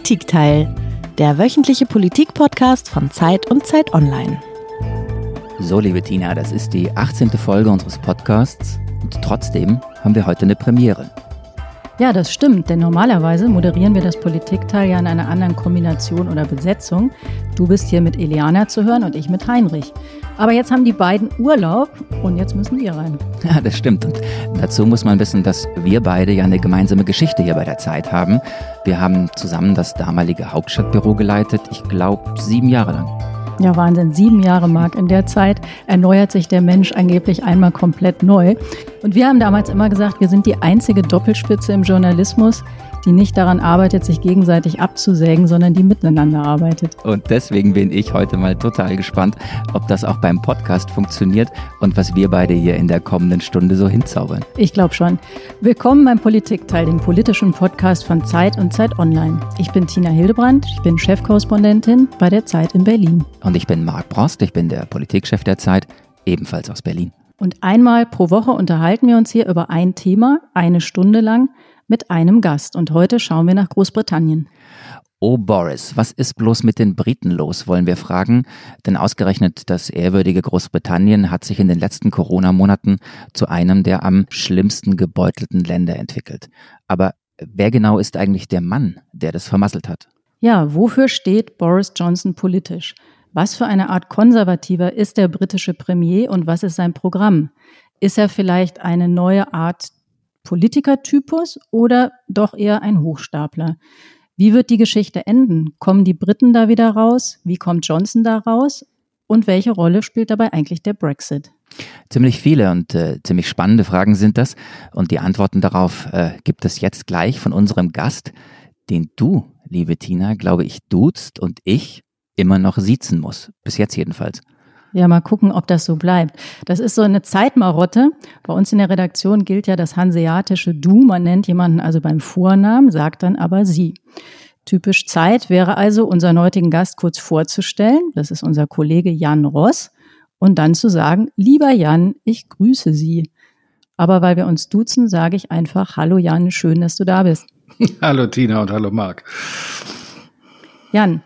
Politikteil, der wöchentliche Politik-Podcast von Zeit und Zeit Online. So, liebe Tina, das ist die 18. Folge unseres Podcasts und trotzdem haben wir heute eine Premiere. Ja, das stimmt, denn normalerweise moderieren wir das Politikteil ja in einer anderen Kombination oder Besetzung. Du bist hier mit Eliana zu hören und ich mit Heinrich. Aber jetzt haben die beiden Urlaub und jetzt müssen wir rein. Ja, das stimmt. Und dazu muss man wissen, dass wir beide ja eine gemeinsame Geschichte hier bei der Zeit haben. Wir haben zusammen das damalige Hauptstadtbüro geleitet, ich glaube sieben Jahre lang. Ja, Wahnsinn. Sieben Jahre, Marc. In der Zeit erneuert sich der Mensch angeblich einmal komplett neu. Und wir haben damals immer gesagt, wir sind die einzige Doppelspitze im Journalismus, die nicht daran arbeitet, sich gegenseitig abzusägen, sondern die miteinander arbeitet. Und deswegen bin ich heute mal total gespannt, ob das auch beim Podcast funktioniert und was wir beide hier in der kommenden Stunde so hinzaubern. Ich glaube schon. Willkommen beim Politikteil, dem politischen Podcast von Zeit und Zeit Online. Ich bin Tina Hildebrand, ich bin Chefkorrespondentin bei der Zeit in Berlin. Und ich bin Marc Brost, ich bin der Politikchef der Zeit, ebenfalls aus Berlin. Und einmal pro Woche unterhalten wir uns hier über ein Thema, eine Stunde lang mit einem Gast. Und heute schauen wir nach Großbritannien. Oh Boris, was ist bloß mit den Briten los, wollen wir fragen. Denn ausgerechnet das ehrwürdige Großbritannien hat sich in den letzten Corona-Monaten zu einem der am schlimmsten gebeutelten Länder entwickelt. Aber wer genau ist eigentlich der Mann, der das vermasselt hat? Ja, wofür steht Boris Johnson politisch? Was für eine Art Konservativer ist der britische Premier und was ist sein Programm? Ist er vielleicht eine neue Art Politikertypus oder doch eher ein Hochstapler? Wie wird die Geschichte enden? Kommen die Briten da wieder raus? Wie kommt Johnson da raus? Und welche Rolle spielt dabei eigentlich der Brexit? Ziemlich viele und äh, ziemlich spannende Fragen sind das. Und die Antworten darauf äh, gibt es jetzt gleich von unserem Gast, den du, liebe Tina, glaube ich, duzt und ich immer noch siezen muss. Bis jetzt jedenfalls. Ja, mal gucken, ob das so bleibt. Das ist so eine Zeitmarotte. Bei uns in der Redaktion gilt ja das hanseatische Du. Man nennt jemanden also beim Vornamen, sagt dann aber sie. Typisch Zeit wäre also, unseren heutigen Gast kurz vorzustellen. Das ist unser Kollege Jan Ross. Und dann zu sagen, lieber Jan, ich grüße Sie. Aber weil wir uns duzen, sage ich einfach, hallo Jan, schön, dass du da bist. Hallo Tina und hallo Marc. Jan,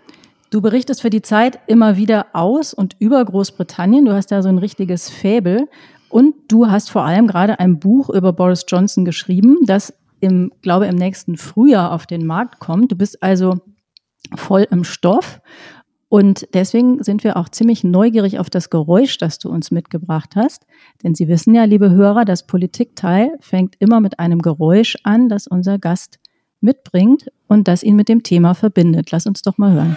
Du berichtest für die Zeit immer wieder aus und über Großbritannien. Du hast da so ein richtiges Fäbel. Und du hast vor allem gerade ein Buch über Boris Johnson geschrieben, das im, glaube im nächsten Frühjahr auf den Markt kommt. Du bist also voll im Stoff. Und deswegen sind wir auch ziemlich neugierig auf das Geräusch, das du uns mitgebracht hast. Denn Sie wissen ja, liebe Hörer, das Politikteil fängt immer mit einem Geräusch an, das unser Gast mitbringt und das ihn mit dem Thema verbindet. Lass uns doch mal hören.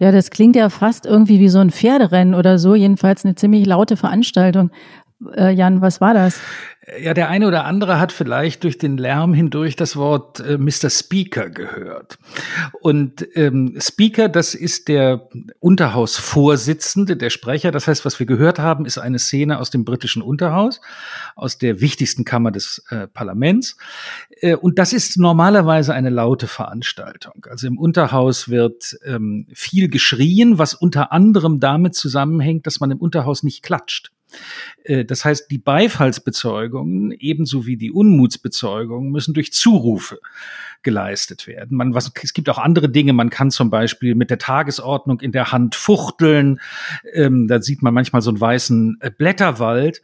Ja, das klingt ja fast irgendwie wie so ein Pferderennen oder so. Jedenfalls eine ziemlich laute Veranstaltung. Äh, Jan, was war das? Ja, der eine oder andere hat vielleicht durch den Lärm hindurch das Wort äh, Mr. Speaker gehört. Und ähm, Speaker, das ist der Unterhausvorsitzende, der Sprecher. Das heißt, was wir gehört haben, ist eine Szene aus dem britischen Unterhaus, aus der wichtigsten Kammer des äh, Parlaments. Äh, und das ist normalerweise eine laute Veranstaltung. Also im Unterhaus wird ähm, viel geschrien, was unter anderem damit zusammenhängt, dass man im Unterhaus nicht klatscht. Äh, das heißt, die Beifallsbezeugungen ebenso wie die Unmutsbezeugungen müssen durch Zurufe geleistet werden. Man, was, es gibt auch andere Dinge. Man kann zum Beispiel mit der Tagesordnung in der Hand fuchteln. Ähm, da sieht man manchmal so einen weißen äh, Blätterwald.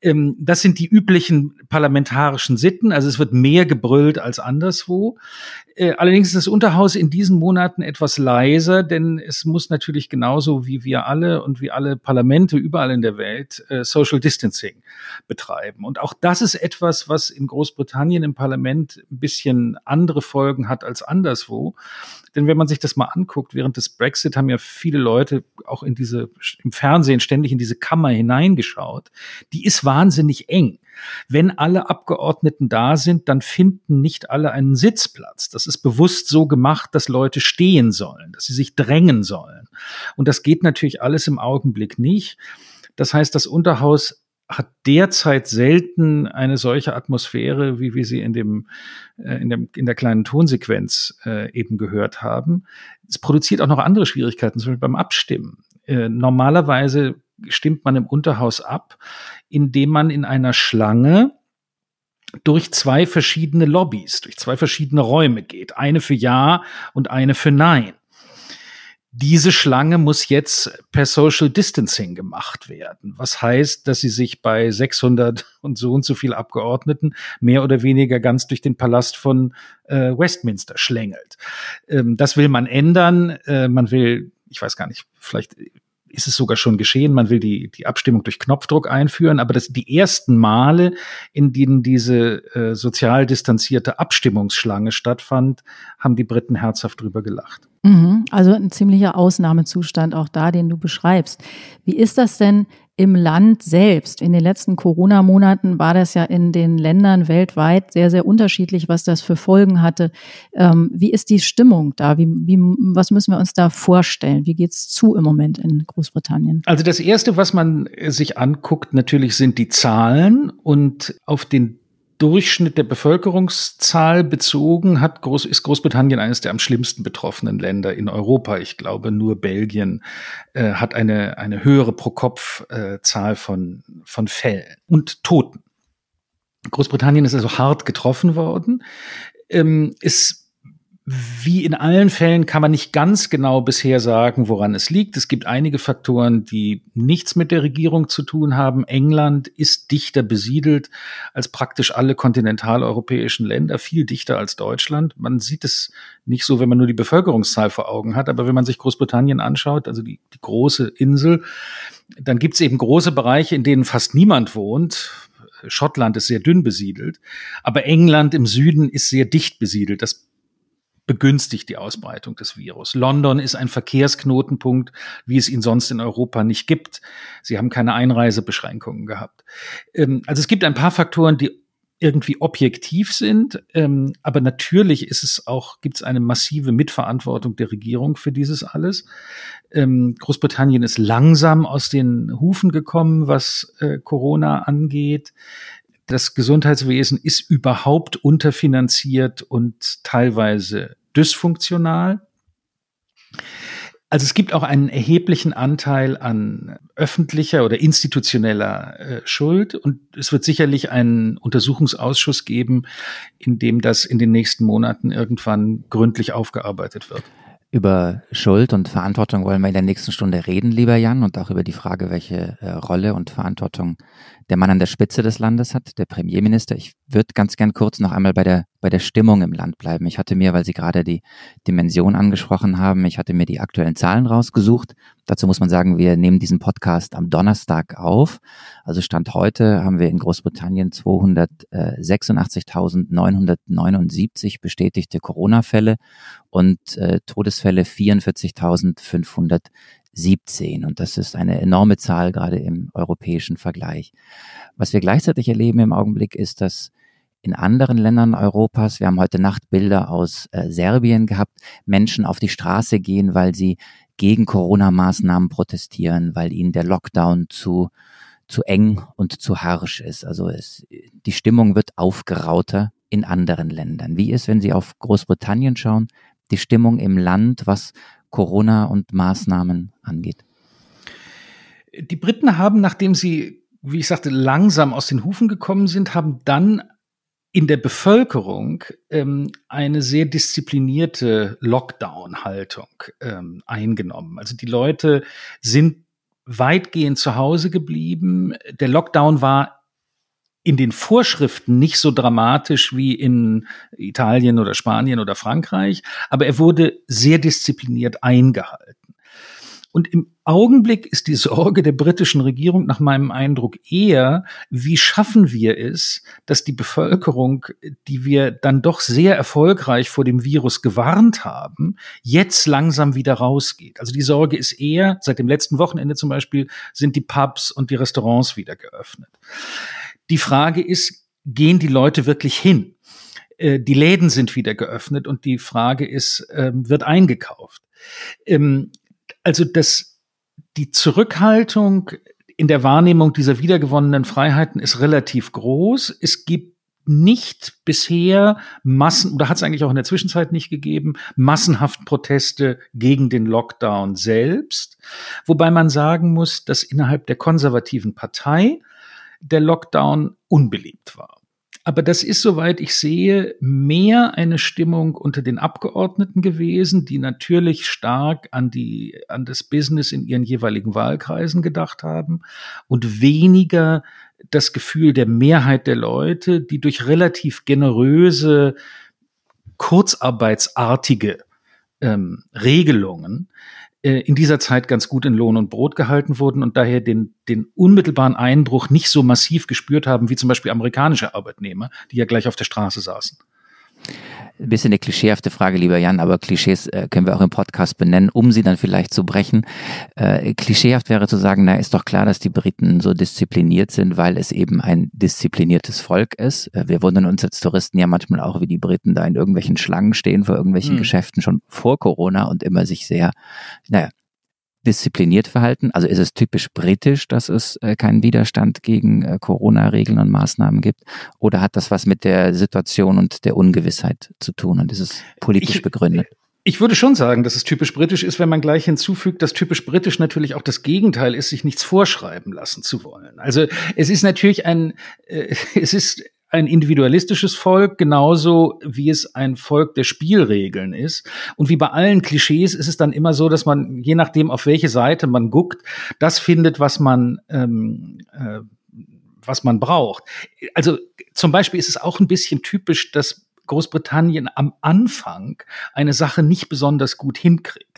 Ähm, das sind die üblichen parlamentarischen Sitten. Also es wird mehr gebrüllt als anderswo. Äh, allerdings ist das Unterhaus in diesen Monaten etwas leiser, denn es muss natürlich genauso wie wir alle und wie alle Parlamente überall in der Welt äh, Social Distancing betreiben. Und auch das ist etwas, was in Großbritannien im Parlament ein bisschen andere Folgen hat als anderswo. Denn wenn man sich das mal anguckt, während des Brexit haben ja viele Leute auch in diese, im Fernsehen ständig in diese Kammer hineingeschaut. Die ist wahnsinnig eng. Wenn alle Abgeordneten da sind, dann finden nicht alle einen Sitzplatz. Das ist bewusst so gemacht, dass Leute stehen sollen, dass sie sich drängen sollen. Und das geht natürlich alles im Augenblick nicht. Das heißt, das Unterhaus hat derzeit selten eine solche Atmosphäre, wie wir sie in dem, äh, in, dem in der kleinen Tonsequenz äh, eben gehört haben. Es produziert auch noch andere Schwierigkeiten, zum Beispiel beim Abstimmen. Äh, normalerweise stimmt man im Unterhaus ab, indem man in einer Schlange durch zwei verschiedene Lobbys, durch zwei verschiedene Räume geht. Eine für Ja und eine für Nein diese Schlange muss jetzt per Social Distancing gemacht werden. Was heißt, dass sie sich bei 600 und so und so viel Abgeordneten mehr oder weniger ganz durch den Palast von äh, Westminster schlängelt. Ähm, das will man ändern. Äh, man will, ich weiß gar nicht, vielleicht ist es sogar schon geschehen. Man will die, die Abstimmung durch Knopfdruck einführen, aber das die ersten Male, in denen diese äh, sozial distanzierte Abstimmungsschlange stattfand, haben die Briten herzhaft drüber gelacht. Mhm, also ein ziemlicher Ausnahmezustand auch da, den du beschreibst. Wie ist das denn im Land selbst. In den letzten Corona-Monaten war das ja in den Ländern weltweit sehr, sehr unterschiedlich, was das für Folgen hatte. Ähm, wie ist die Stimmung da? Wie, wie, was müssen wir uns da vorstellen? Wie geht's zu im Moment in Großbritannien? Also das Erste, was man sich anguckt, natürlich sind die Zahlen und auf den Durchschnitt der Bevölkerungszahl bezogen hat Groß, ist Großbritannien eines der am schlimmsten betroffenen Länder in Europa. Ich glaube, nur Belgien äh, hat eine, eine höhere Pro-Kopf-Zahl äh, von, von Fällen und Toten. Großbritannien ist also hart getroffen worden. Ähm, ist wie in allen Fällen kann man nicht ganz genau bisher sagen, woran es liegt. Es gibt einige Faktoren, die nichts mit der Regierung zu tun haben. England ist dichter besiedelt als praktisch alle kontinentaleuropäischen Länder, viel dichter als Deutschland. Man sieht es nicht so, wenn man nur die Bevölkerungszahl vor Augen hat, aber wenn man sich Großbritannien anschaut, also die, die große Insel, dann gibt es eben große Bereiche, in denen fast niemand wohnt. Schottland ist sehr dünn besiedelt, aber England im Süden ist sehr dicht besiedelt. Das begünstigt die Ausbreitung des Virus. London ist ein Verkehrsknotenpunkt, wie es ihn sonst in Europa nicht gibt. Sie haben keine Einreisebeschränkungen gehabt. Ähm, also es gibt ein paar Faktoren, die irgendwie objektiv sind, ähm, aber natürlich ist es auch, gibt es eine massive Mitverantwortung der Regierung für dieses alles. Ähm, Großbritannien ist langsam aus den Hufen gekommen, was äh, Corona angeht das Gesundheitswesen ist überhaupt unterfinanziert und teilweise dysfunktional. Also es gibt auch einen erheblichen Anteil an öffentlicher oder institutioneller äh, Schuld und es wird sicherlich einen Untersuchungsausschuss geben, in dem das in den nächsten Monaten irgendwann gründlich aufgearbeitet wird. Über Schuld und Verantwortung wollen wir in der nächsten Stunde reden, lieber Jan, und auch über die Frage, welche äh, Rolle und Verantwortung der Mann an der Spitze des Landes hat, der Premierminister. Ich würde ganz gern kurz noch einmal bei der, bei der Stimmung im Land bleiben. Ich hatte mir, weil Sie gerade die Dimension angesprochen haben, ich hatte mir die aktuellen Zahlen rausgesucht. Dazu muss man sagen, wir nehmen diesen Podcast am Donnerstag auf. Also Stand heute haben wir in Großbritannien 286.979 bestätigte Corona-Fälle und äh, Todesfälle 44.500 17. Und das ist eine enorme Zahl, gerade im europäischen Vergleich. Was wir gleichzeitig erleben im Augenblick ist, dass in anderen Ländern Europas, wir haben heute Nacht Bilder aus äh, Serbien gehabt, Menschen auf die Straße gehen, weil sie gegen Corona-Maßnahmen protestieren, weil ihnen der Lockdown zu, zu eng und zu harsch ist. Also es, die Stimmung wird aufgerauter in anderen Ländern. Wie ist, wenn Sie auf Großbritannien schauen, die Stimmung im Land, was Corona und Maßnahmen angeht? Die Briten haben, nachdem sie, wie ich sagte, langsam aus den Hufen gekommen sind, haben dann in der Bevölkerung ähm, eine sehr disziplinierte Lockdown-Haltung ähm, eingenommen. Also die Leute sind weitgehend zu Hause geblieben. Der Lockdown war in den Vorschriften nicht so dramatisch wie in Italien oder Spanien oder Frankreich, aber er wurde sehr diszipliniert eingehalten. Und im Augenblick ist die Sorge der britischen Regierung nach meinem Eindruck eher, wie schaffen wir es, dass die Bevölkerung, die wir dann doch sehr erfolgreich vor dem Virus gewarnt haben, jetzt langsam wieder rausgeht. Also die Sorge ist eher, seit dem letzten Wochenende zum Beispiel, sind die Pubs und die Restaurants wieder geöffnet. Die Frage ist, gehen die Leute wirklich hin? Äh, die Läden sind wieder geöffnet und die Frage ist, ähm, wird eingekauft? Ähm, also das, die Zurückhaltung in der Wahrnehmung dieser wiedergewonnenen Freiheiten ist relativ groß. Es gibt nicht bisher Massen, oder hat es eigentlich auch in der Zwischenzeit nicht gegeben, massenhaft Proteste gegen den Lockdown selbst. Wobei man sagen muss, dass innerhalb der konservativen Partei der Lockdown unbeliebt war. Aber das ist, soweit ich sehe, mehr eine Stimmung unter den Abgeordneten gewesen, die natürlich stark an die, an das Business in ihren jeweiligen Wahlkreisen gedacht haben und weniger das Gefühl der Mehrheit der Leute, die durch relativ generöse, kurzarbeitsartige ähm, Regelungen in dieser Zeit ganz gut in Lohn und Brot gehalten wurden und daher den, den unmittelbaren Einbruch nicht so massiv gespürt haben wie zum Beispiel amerikanische Arbeitnehmer, die ja gleich auf der Straße saßen. Ein bisschen eine klischeehafte Frage, lieber Jan, aber Klischees äh, können wir auch im Podcast benennen, um sie dann vielleicht zu brechen. Äh, klischeehaft wäre zu sagen, na, ist doch klar, dass die Briten so diszipliniert sind, weil es eben ein diszipliniertes Volk ist. Äh, wir wundern uns als Touristen ja manchmal auch, wie die Briten da in irgendwelchen Schlangen stehen vor irgendwelchen mhm. Geschäften schon vor Corona und immer sich sehr, naja, diszipliniert verhalten? Also ist es typisch britisch, dass es äh, keinen Widerstand gegen äh, Corona-Regeln und Maßnahmen gibt? Oder hat das was mit der Situation und der Ungewissheit zu tun und ist es politisch ich, begründet? Ich würde schon sagen, dass es typisch britisch ist, wenn man gleich hinzufügt, dass typisch britisch natürlich auch das Gegenteil ist, sich nichts vorschreiben lassen zu wollen. Also es ist natürlich ein, äh, es ist ein individualistisches Volk, genauso wie es ein Volk der Spielregeln ist. Und wie bei allen Klischees ist es dann immer so, dass man, je nachdem, auf welche Seite man guckt, das findet, was man, ähm, äh, was man braucht. Also zum Beispiel ist es auch ein bisschen typisch, dass Großbritannien am Anfang eine Sache nicht besonders gut hinkriegt.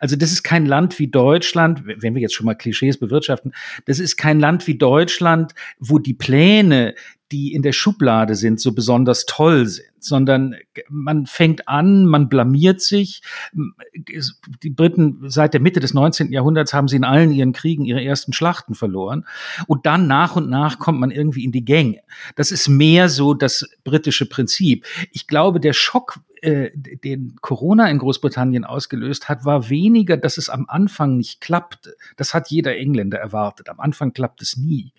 Also das ist kein Land wie Deutschland, wenn wir jetzt schon mal Klischees bewirtschaften, das ist kein Land wie Deutschland, wo die Pläne, die in der Schublade sind, so besonders toll sind, sondern man fängt an, man blamiert sich. Die Briten seit der Mitte des 19. Jahrhunderts haben sie in allen ihren Kriegen ihre ersten Schlachten verloren. Und dann nach und nach kommt man irgendwie in die Gänge. Das ist mehr so das britische Prinzip. Ich glaube, der Schock, äh, den Corona in Großbritannien ausgelöst hat, war weniger, dass es am Anfang nicht klappte. Das hat jeder Engländer erwartet. Am Anfang klappt es nie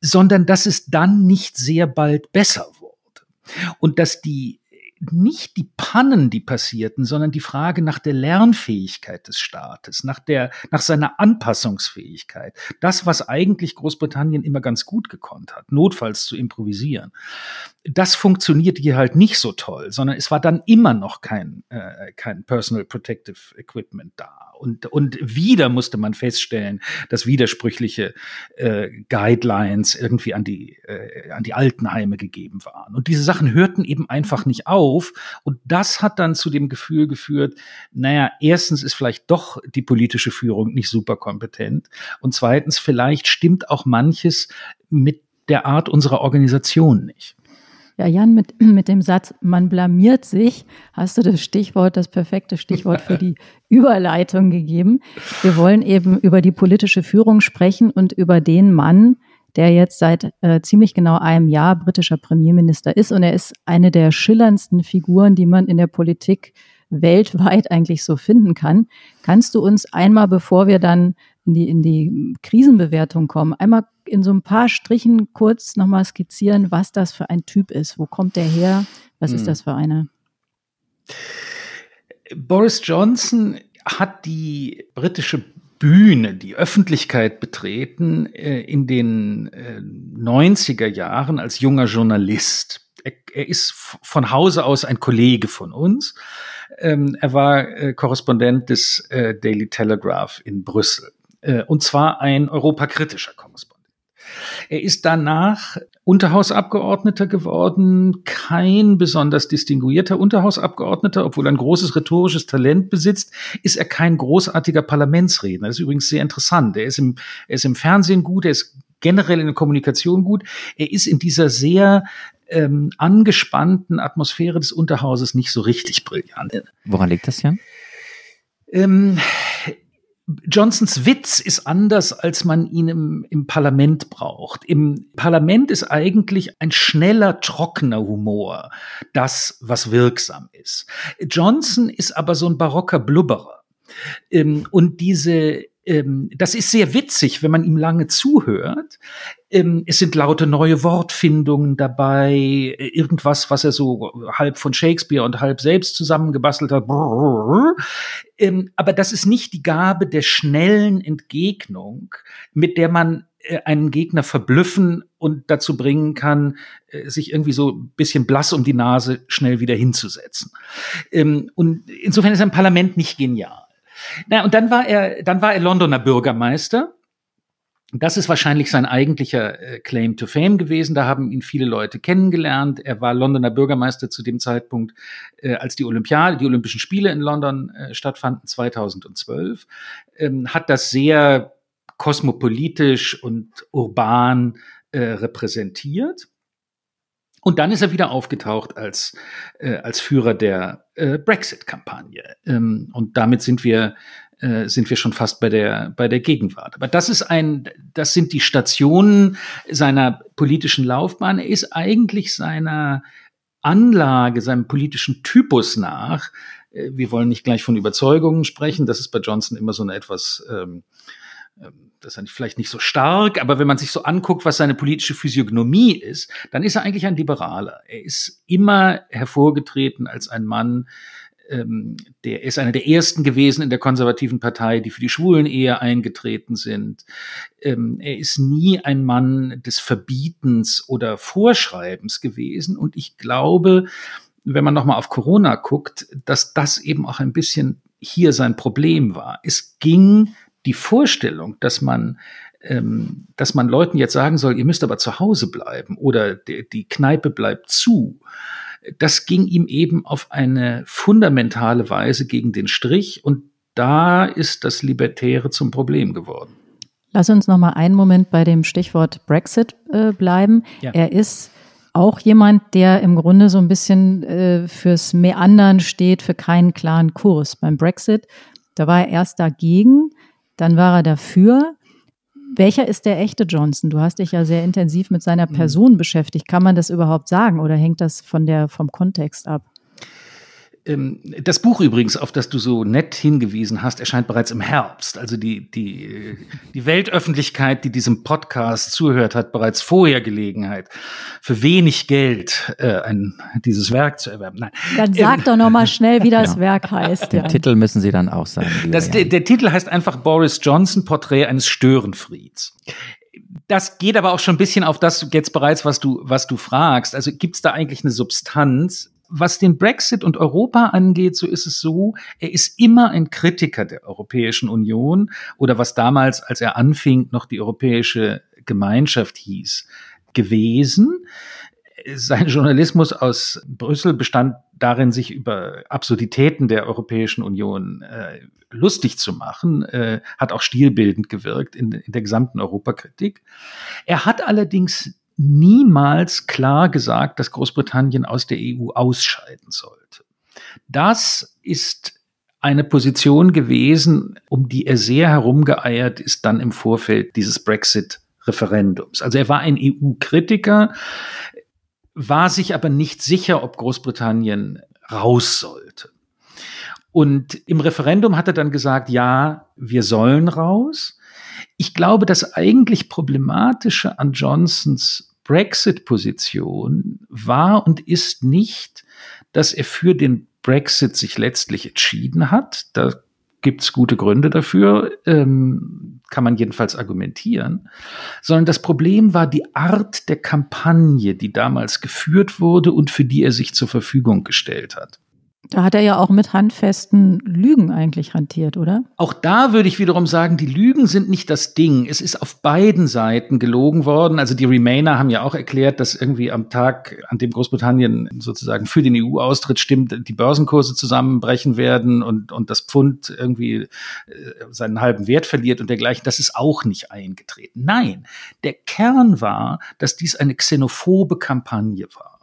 sondern dass es dann nicht sehr bald besser wurde. Und dass die nicht die Pannen, die passierten, sondern die Frage nach der Lernfähigkeit des Staates, nach der, nach seiner Anpassungsfähigkeit. Das, was eigentlich Großbritannien immer ganz gut gekonnt hat, notfalls zu improvisieren. Das funktioniert hier halt nicht so toll, sondern es war dann immer noch kein, äh, kein Personal Protective Equipment da. Und, und wieder musste man feststellen, dass widersprüchliche äh, Guidelines irgendwie an die, äh, an die Altenheime gegeben waren. Und diese Sachen hörten eben einfach nicht auf. Und das hat dann zu dem Gefühl geführt, naja, erstens ist vielleicht doch die politische Führung nicht super kompetent. Und zweitens, vielleicht stimmt auch manches mit der Art unserer Organisation nicht. Ja, Jan, mit, mit dem Satz, man blamiert sich, hast du das Stichwort, das perfekte Stichwort für die Überleitung gegeben. Wir wollen eben über die politische Führung sprechen und über den Mann, der jetzt seit äh, ziemlich genau einem Jahr britischer Premierminister ist. Und er ist eine der schillerndsten Figuren, die man in der Politik weltweit eigentlich so finden kann. Kannst du uns einmal, bevor wir dann in die, in die Krisenbewertung kommen, einmal in so ein paar Strichen kurz nochmal skizzieren, was das für ein Typ ist. Wo kommt der her? Was hm. ist das für eine? Boris Johnson hat die britische Bühne, die Öffentlichkeit betreten äh, in den äh, 90er Jahren als junger Journalist. Er, ist von Hause aus ein Kollege von uns. Ähm, er war äh, Korrespondent des äh, Daily Telegraph in Brüssel. Äh, und zwar ein europakritischer Korrespondent. Er ist danach Unterhausabgeordneter geworden, kein besonders distinguierter Unterhausabgeordneter, obwohl er ein großes rhetorisches Talent besitzt, ist er kein großartiger Parlamentsredner. Das ist übrigens sehr interessant. Er ist im, er ist im Fernsehen gut, er ist generell in der Kommunikation gut. Er ist in dieser sehr ähm, angespannten Atmosphäre des Unterhauses nicht so richtig brillant. Woran liegt das, Jan? Ähm, Johnsons Witz ist anders, als man ihn im, im, Parlament braucht. Im Parlament ist eigentlich ein schneller, trockener Humor das, was wirksam ist. Johnson ist aber so ein barocker Blubberer. Ähm, und diese ähm, das ist sehr witzig, wenn man ihm lange zuhört. Ähm, es sind laute neue Wortfindungen dabei, irgendwas, was er so halb von Shakespeare und halb selbst zusammengebastelt hat. Ähm, aber das ist nicht die Gabe der schnellen Entgegnung, mit der man äh, einen Gegner verblüffen und dazu bringen kann, äh, sich irgendwie so ein bisschen blass um die Nase schnell wieder hinzusetzen. Ähm, und insofern ist ein Parlament nicht genial. Na, und dann war er, dann war er Londoner Bürgermeister. Das ist wahrscheinlich sein eigentlicher äh, Claim to Fame gewesen. Da haben ihn viele Leute kennengelernt. Er war Londoner Bürgermeister zu dem Zeitpunkt, äh, als die Olympiade, die Olympischen Spiele in London äh, stattfanden, 2012. Ähm, hat das sehr kosmopolitisch und urban äh, repräsentiert. Und dann ist er wieder aufgetaucht als, äh, als Führer der äh, Brexit-Kampagne. Ähm, und damit sind wir, äh, sind wir schon fast bei der, bei der Gegenwart. Aber das ist ein, das sind die Stationen seiner politischen Laufbahn. Er ist eigentlich seiner Anlage, seinem politischen Typus nach, äh, wir wollen nicht gleich von Überzeugungen sprechen, das ist bei Johnson immer so eine etwas, ähm, ähm das ist vielleicht nicht so stark, aber wenn man sich so anguckt, was seine politische Physiognomie ist, dann ist er eigentlich ein Liberaler. Er ist immer hervorgetreten als ein Mann, ähm, der ist einer der ersten gewesen in der konservativen Partei, die für die Schwulen Ehe eingetreten sind. Ähm, er ist nie ein Mann des Verbietens oder Vorschreibens gewesen. Und ich glaube, wenn man nochmal auf Corona guckt, dass das eben auch ein bisschen hier sein Problem war. Es ging die Vorstellung, dass man ähm, dass man Leuten jetzt sagen soll, ihr müsst aber zu Hause bleiben oder die Kneipe bleibt zu, das ging ihm eben auf eine fundamentale Weise gegen den Strich und da ist das Libertäre zum Problem geworden. Lass uns noch mal einen Moment bei dem Stichwort Brexit äh, bleiben. Ja. Er ist auch jemand, der im Grunde so ein bisschen äh, fürs Meandern steht, für keinen klaren Kurs. Beim Brexit, da war er erst dagegen, dann war er dafür. Welcher ist der echte Johnson? Du hast dich ja sehr intensiv mit seiner mhm. Person beschäftigt. Kann man das überhaupt sagen oder hängt das von der, vom Kontext ab? Ähm, das Buch übrigens, auf das du so nett hingewiesen hast, erscheint bereits im Herbst. Also die, die, die Weltöffentlichkeit, die diesem Podcast zuhört, hat bereits vorher Gelegenheit, für wenig Geld äh, ein, dieses Werk zu erwerben. Nein. Dann sag ähm, doch noch mal schnell, wie das Werk heißt. Den ja. Titel müssen Sie dann auch sagen. Das, der, der Titel heißt einfach Boris Johnson, Porträt eines Störenfrieds das geht aber auch schon ein bisschen auf das jetzt bereits, was du, was du fragst. Also gibt es da eigentlich eine Substanz? Was den Brexit und Europa angeht, so ist es so, er ist immer ein Kritiker der Europäischen Union oder was damals, als er anfing, noch die Europäische Gemeinschaft hieß, gewesen. Sein Journalismus aus Brüssel bestand darin, sich über Absurditäten der Europäischen Union äh, lustig zu machen, äh, hat auch stilbildend gewirkt in, in der gesamten Europakritik. Er hat allerdings niemals klar gesagt, dass Großbritannien aus der EU ausscheiden sollte. Das ist eine Position gewesen, um die er sehr herumgeeiert ist dann im Vorfeld dieses Brexit-Referendums. Also er war ein EU-Kritiker, war sich aber nicht sicher, ob Großbritannien raus sollte. Und im Referendum hat er dann gesagt, ja, wir sollen raus. Ich glaube, das eigentlich Problematische an Johnsons Brexit-Position war und ist nicht, dass er für den Brexit sich letztlich entschieden hat. Da gibt es gute Gründe dafür, ähm, kann man jedenfalls argumentieren, sondern das Problem war die Art der Kampagne, die damals geführt wurde und für die er sich zur Verfügung gestellt hat. Da hat er ja auch mit handfesten Lügen eigentlich hantiert, oder? Auch da würde ich wiederum sagen, die Lügen sind nicht das Ding. Es ist auf beiden Seiten gelogen worden. Also die Remainer haben ja auch erklärt, dass irgendwie am Tag, an dem Großbritannien sozusagen für den EU-Austritt stimmt, die Börsenkurse zusammenbrechen werden und, und das Pfund irgendwie äh, seinen halben Wert verliert und dergleichen. Das ist auch nicht eingetreten. Nein, der Kern war, dass dies eine xenophobe Kampagne war.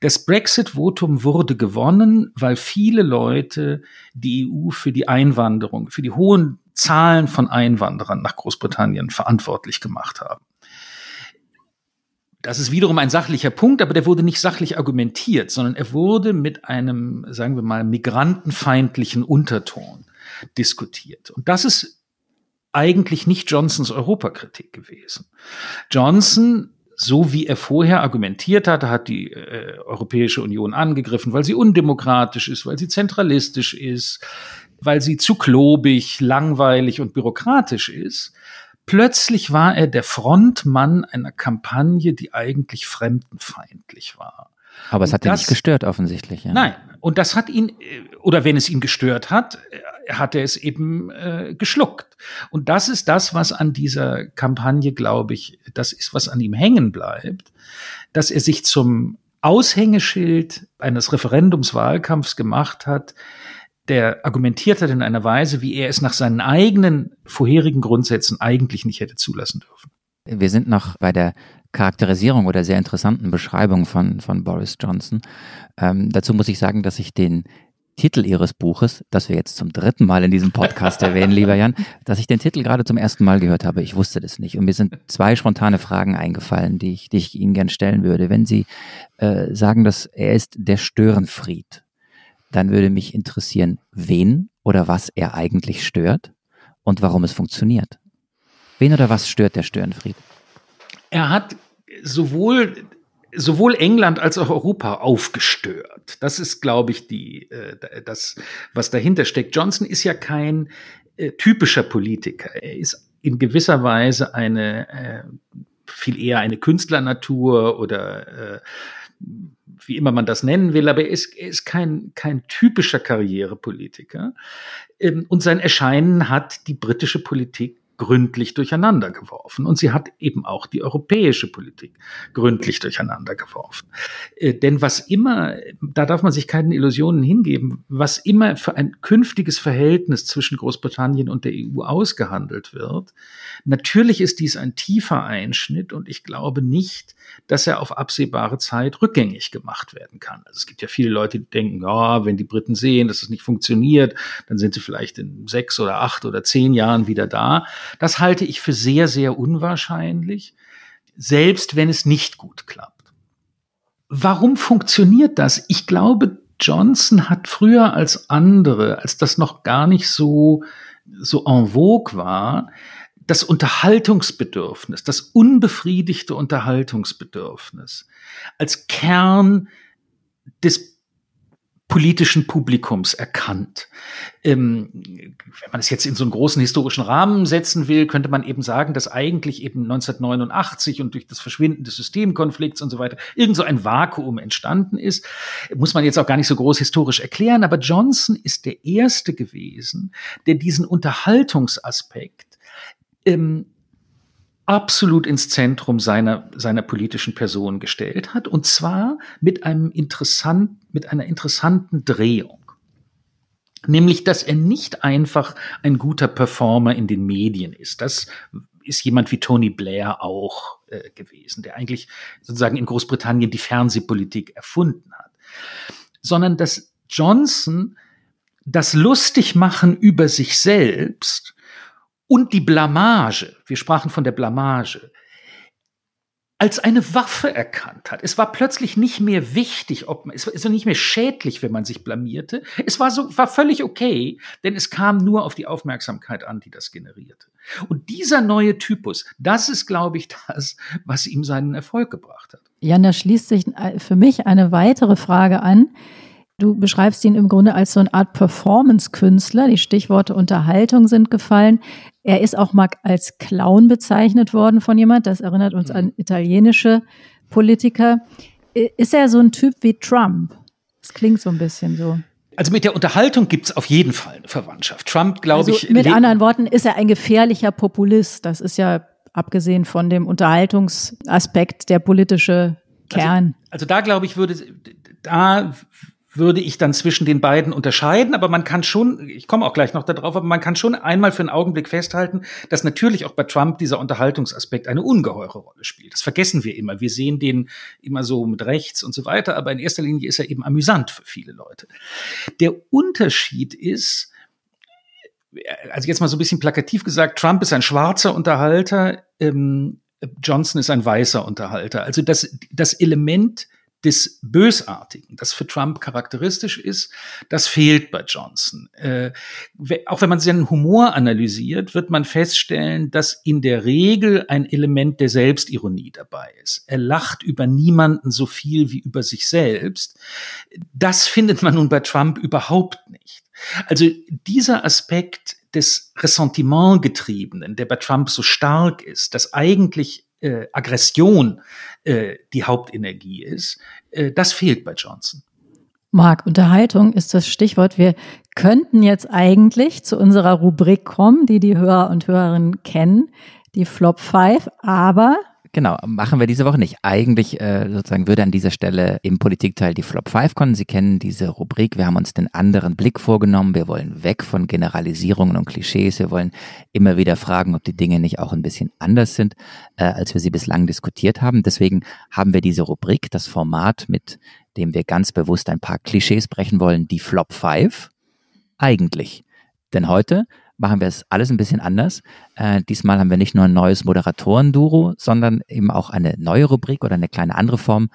Das Brexit-Votum wurde gewonnen, weil viele Leute die EU für die Einwanderung, für die hohen Zahlen von Einwanderern nach Großbritannien verantwortlich gemacht haben. Das ist wiederum ein sachlicher Punkt, aber der wurde nicht sachlich argumentiert, sondern er wurde mit einem, sagen wir mal, migrantenfeindlichen Unterton diskutiert. Und das ist eigentlich nicht Johnsons Europakritik gewesen. Johnson so wie er vorher argumentiert hat, hat die äh, Europäische Union angegriffen, weil sie undemokratisch ist, weil sie zentralistisch ist, weil sie zu klobig, langweilig und bürokratisch ist. Plötzlich war er der Frontmann einer Kampagne, die eigentlich fremdenfeindlich war. Aber es hat ihn nicht gestört, offensichtlich. Ja. Nein, und das hat ihn, äh, oder wenn es ihn gestört hat, hat er es eben äh, geschluckt. Und das ist das, was an dieser Kampagne, glaube ich, das ist, was an ihm hängen bleibt, dass er sich zum Aushängeschild eines Referendumswahlkampfs gemacht hat, der argumentiert hat in einer Weise, wie er es nach seinen eigenen vorherigen Grundsätzen eigentlich nicht hätte zulassen dürfen. Wir sind noch bei der Charakterisierung oder sehr interessanten Beschreibung von, von Boris Johnson. Ähm, dazu muss ich sagen, dass ich den Titel Ihres Buches, das wir jetzt zum dritten Mal in diesem Podcast erwähnen, lieber Jan, dass ich den Titel gerade zum ersten Mal gehört habe. Ich wusste das nicht. Und mir sind zwei spontane Fragen eingefallen, die ich, die ich Ihnen gern stellen würde. Wenn Sie äh, sagen, dass er ist der Störenfried, dann würde mich interessieren, wen oder was er eigentlich stört und warum es funktioniert. Wen oder was stört der Störenfried? Er hat sowohl sowohl England als auch Europa aufgestört. Das ist, glaube ich, die, äh, das, was dahinter steckt. Johnson ist ja kein äh, typischer Politiker. Er ist in gewisser Weise eine, äh, viel eher eine Künstlernatur oder äh, wie immer man das nennen will, aber er ist, er ist kein, kein typischer Karrierepolitiker. Ähm, und sein Erscheinen hat die britische Politik gründlich durcheinander geworfen. Und sie hat eben auch die europäische Politik gründlich durcheinander geworfen. Äh, denn was immer, da darf man sich keine Illusionen hingeben, was immer für ein künftiges Verhältnis zwischen Großbritannien und der EU ausgehandelt wird, natürlich ist dies ein tiefer Einschnitt und ich glaube nicht, dass er auf absehbare Zeit rückgängig gemacht werden kann. Also es gibt ja viele Leute, die denken, ja, wenn die Briten sehen, dass es nicht funktioniert, dann sind sie vielleicht in sechs oder acht oder zehn Jahren wieder da. Das halte ich für sehr, sehr unwahrscheinlich, selbst wenn es nicht gut klappt. Warum funktioniert das? Ich glaube, Johnson hat früher als andere, als das noch gar nicht so, so en vogue war, das Unterhaltungsbedürfnis, das unbefriedigte Unterhaltungsbedürfnis als Kern des politischen Publikums erkannt. Ähm, wenn man es jetzt in so einen großen historischen Rahmen setzen will, könnte man eben sagen, dass eigentlich eben 1989 und durch das Verschwinden des Systemkonflikts und so weiter irgend so ein Vakuum entstanden ist. Muss man jetzt auch gar nicht so groß historisch erklären, aber Johnson ist der Erste gewesen, der diesen Unterhaltungsaspekt ähm, absolut ins Zentrum seiner, seiner politischen Person gestellt hat, und zwar mit einem interessant, mit einer interessanten Drehung. Nämlich, dass er nicht einfach ein guter Performer in den Medien ist. Das ist jemand wie Tony Blair auch äh, gewesen, der eigentlich sozusagen in Großbritannien die Fernsehpolitik erfunden hat. Sondern dass Johnson das Lustigmachen über sich selbst und die Blamage, wir sprachen von der Blamage, als eine Waffe erkannt hat. Es war plötzlich nicht mehr wichtig, ob man, es war nicht mehr schädlich, wenn man sich blamierte. Es war so, war völlig okay, denn es kam nur auf die Aufmerksamkeit an, die das generierte. Und dieser neue Typus, das ist, glaube ich, das, was ihm seinen Erfolg gebracht hat. Jan, da schließt sich für mich eine weitere Frage an, Du beschreibst ihn im Grunde als so eine Art Performance-Künstler. Die Stichworte Unterhaltung sind gefallen. Er ist auch mal als Clown bezeichnet worden von jemand. Das erinnert uns an italienische Politiker. Ist er so ein Typ wie Trump? Das klingt so ein bisschen so. Also mit der Unterhaltung gibt's auf jeden Fall eine Verwandtschaft. Trump, glaube also ich. Mit anderen Worten ist er ein gefährlicher Populist. Das ist ja abgesehen von dem Unterhaltungsaspekt der politische Kern. Also, also da glaube ich, würde da würde ich dann zwischen den beiden unterscheiden, aber man kann schon, ich komme auch gleich noch darauf, aber man kann schon einmal für einen Augenblick festhalten, dass natürlich auch bei Trump dieser Unterhaltungsaspekt eine ungeheure Rolle spielt. Das vergessen wir immer. Wir sehen den immer so mit rechts und so weiter, aber in erster Linie ist er eben amüsant für viele Leute. Der Unterschied ist, also jetzt mal so ein bisschen plakativ gesagt, Trump ist ein schwarzer Unterhalter, ähm, Johnson ist ein weißer Unterhalter. Also das, das Element des Bösartigen, das für Trump charakteristisch ist, das fehlt bei Johnson. Äh, auch wenn man seinen Humor analysiert, wird man feststellen, dass in der Regel ein Element der Selbstironie dabei ist. Er lacht über niemanden so viel wie über sich selbst. Das findet man nun bei Trump überhaupt nicht. Also dieser Aspekt des Ressentimentgetriebenen, der bei Trump so stark ist, dass eigentlich äh, Aggression äh, die Hauptenergie ist, äh, das fehlt bei Johnson. Marc, Unterhaltung ist das Stichwort. Wir könnten jetzt eigentlich zu unserer Rubrik kommen, die die Hörer und Hörerinnen kennen, die Flop 5, aber Genau, machen wir diese Woche nicht. Eigentlich äh, sozusagen würde an dieser Stelle im Politikteil die Flop 5 kommen. Sie kennen diese Rubrik. Wir haben uns den anderen Blick vorgenommen. Wir wollen weg von Generalisierungen und Klischees. Wir wollen immer wieder fragen, ob die Dinge nicht auch ein bisschen anders sind, äh, als wir sie bislang diskutiert haben. Deswegen haben wir diese Rubrik, das Format, mit dem wir ganz bewusst ein paar Klischees brechen wollen, die Flop 5. Eigentlich. Denn heute machen wir es alles ein bisschen anders. Äh, diesmal haben wir nicht nur ein neues Moderatoren-Duro, sondern eben auch eine neue Rubrik oder eine kleine andere Form.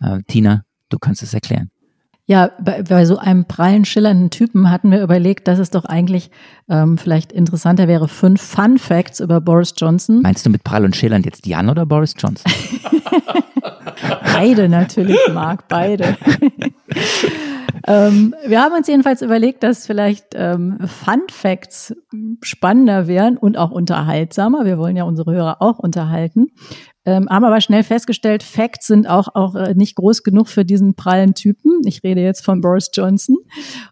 Äh, Tina, du kannst es erklären. Ja, bei, bei so einem prallen, schillernden Typen hatten wir überlegt, dass es doch eigentlich ähm, vielleicht interessanter wäre, fünf Fun Facts über Boris Johnson. Meinst du mit prall und schillernd jetzt Jan oder Boris Johnson? beide natürlich, Marc, beide. ähm, wir haben uns jedenfalls überlegt, dass vielleicht ähm, Fun Facts spannender wären und auch unterhaltsamer. Wir wollen ja unsere Hörer auch unterhalten. Ähm, haben aber schnell festgestellt, Facts sind auch, auch äh, nicht groß genug für diesen prallen Typen. Ich rede jetzt von Boris Johnson.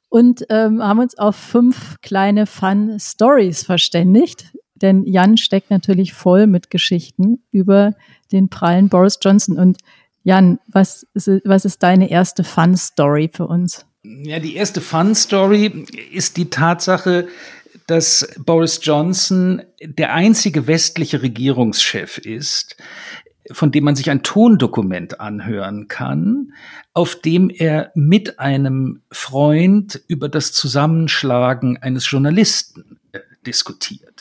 Und ähm, haben uns auf fünf kleine Fun Stories verständigt. Denn Jan steckt natürlich voll mit Geschichten über den prallen Boris Johnson. Und Jan, was ist, was ist deine erste Fun-Story für uns? Ja, die erste Fun-Story ist die Tatsache, dass Boris Johnson der einzige westliche Regierungschef ist, von dem man sich ein Tondokument anhören kann, auf dem er mit einem Freund über das Zusammenschlagen eines Journalisten äh, diskutiert.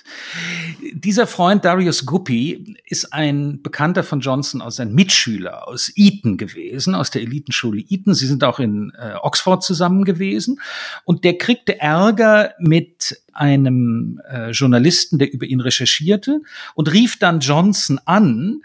Dieser Freund Darius Guppy ist ein Bekannter von Johnson aus ein Mitschüler aus Eton gewesen, aus der Elitenschule Eton. Sie sind auch in äh, Oxford zusammen gewesen. Und der kriegte Ärger mit einem äh, Journalisten, der über ihn recherchierte und rief dann Johnson an,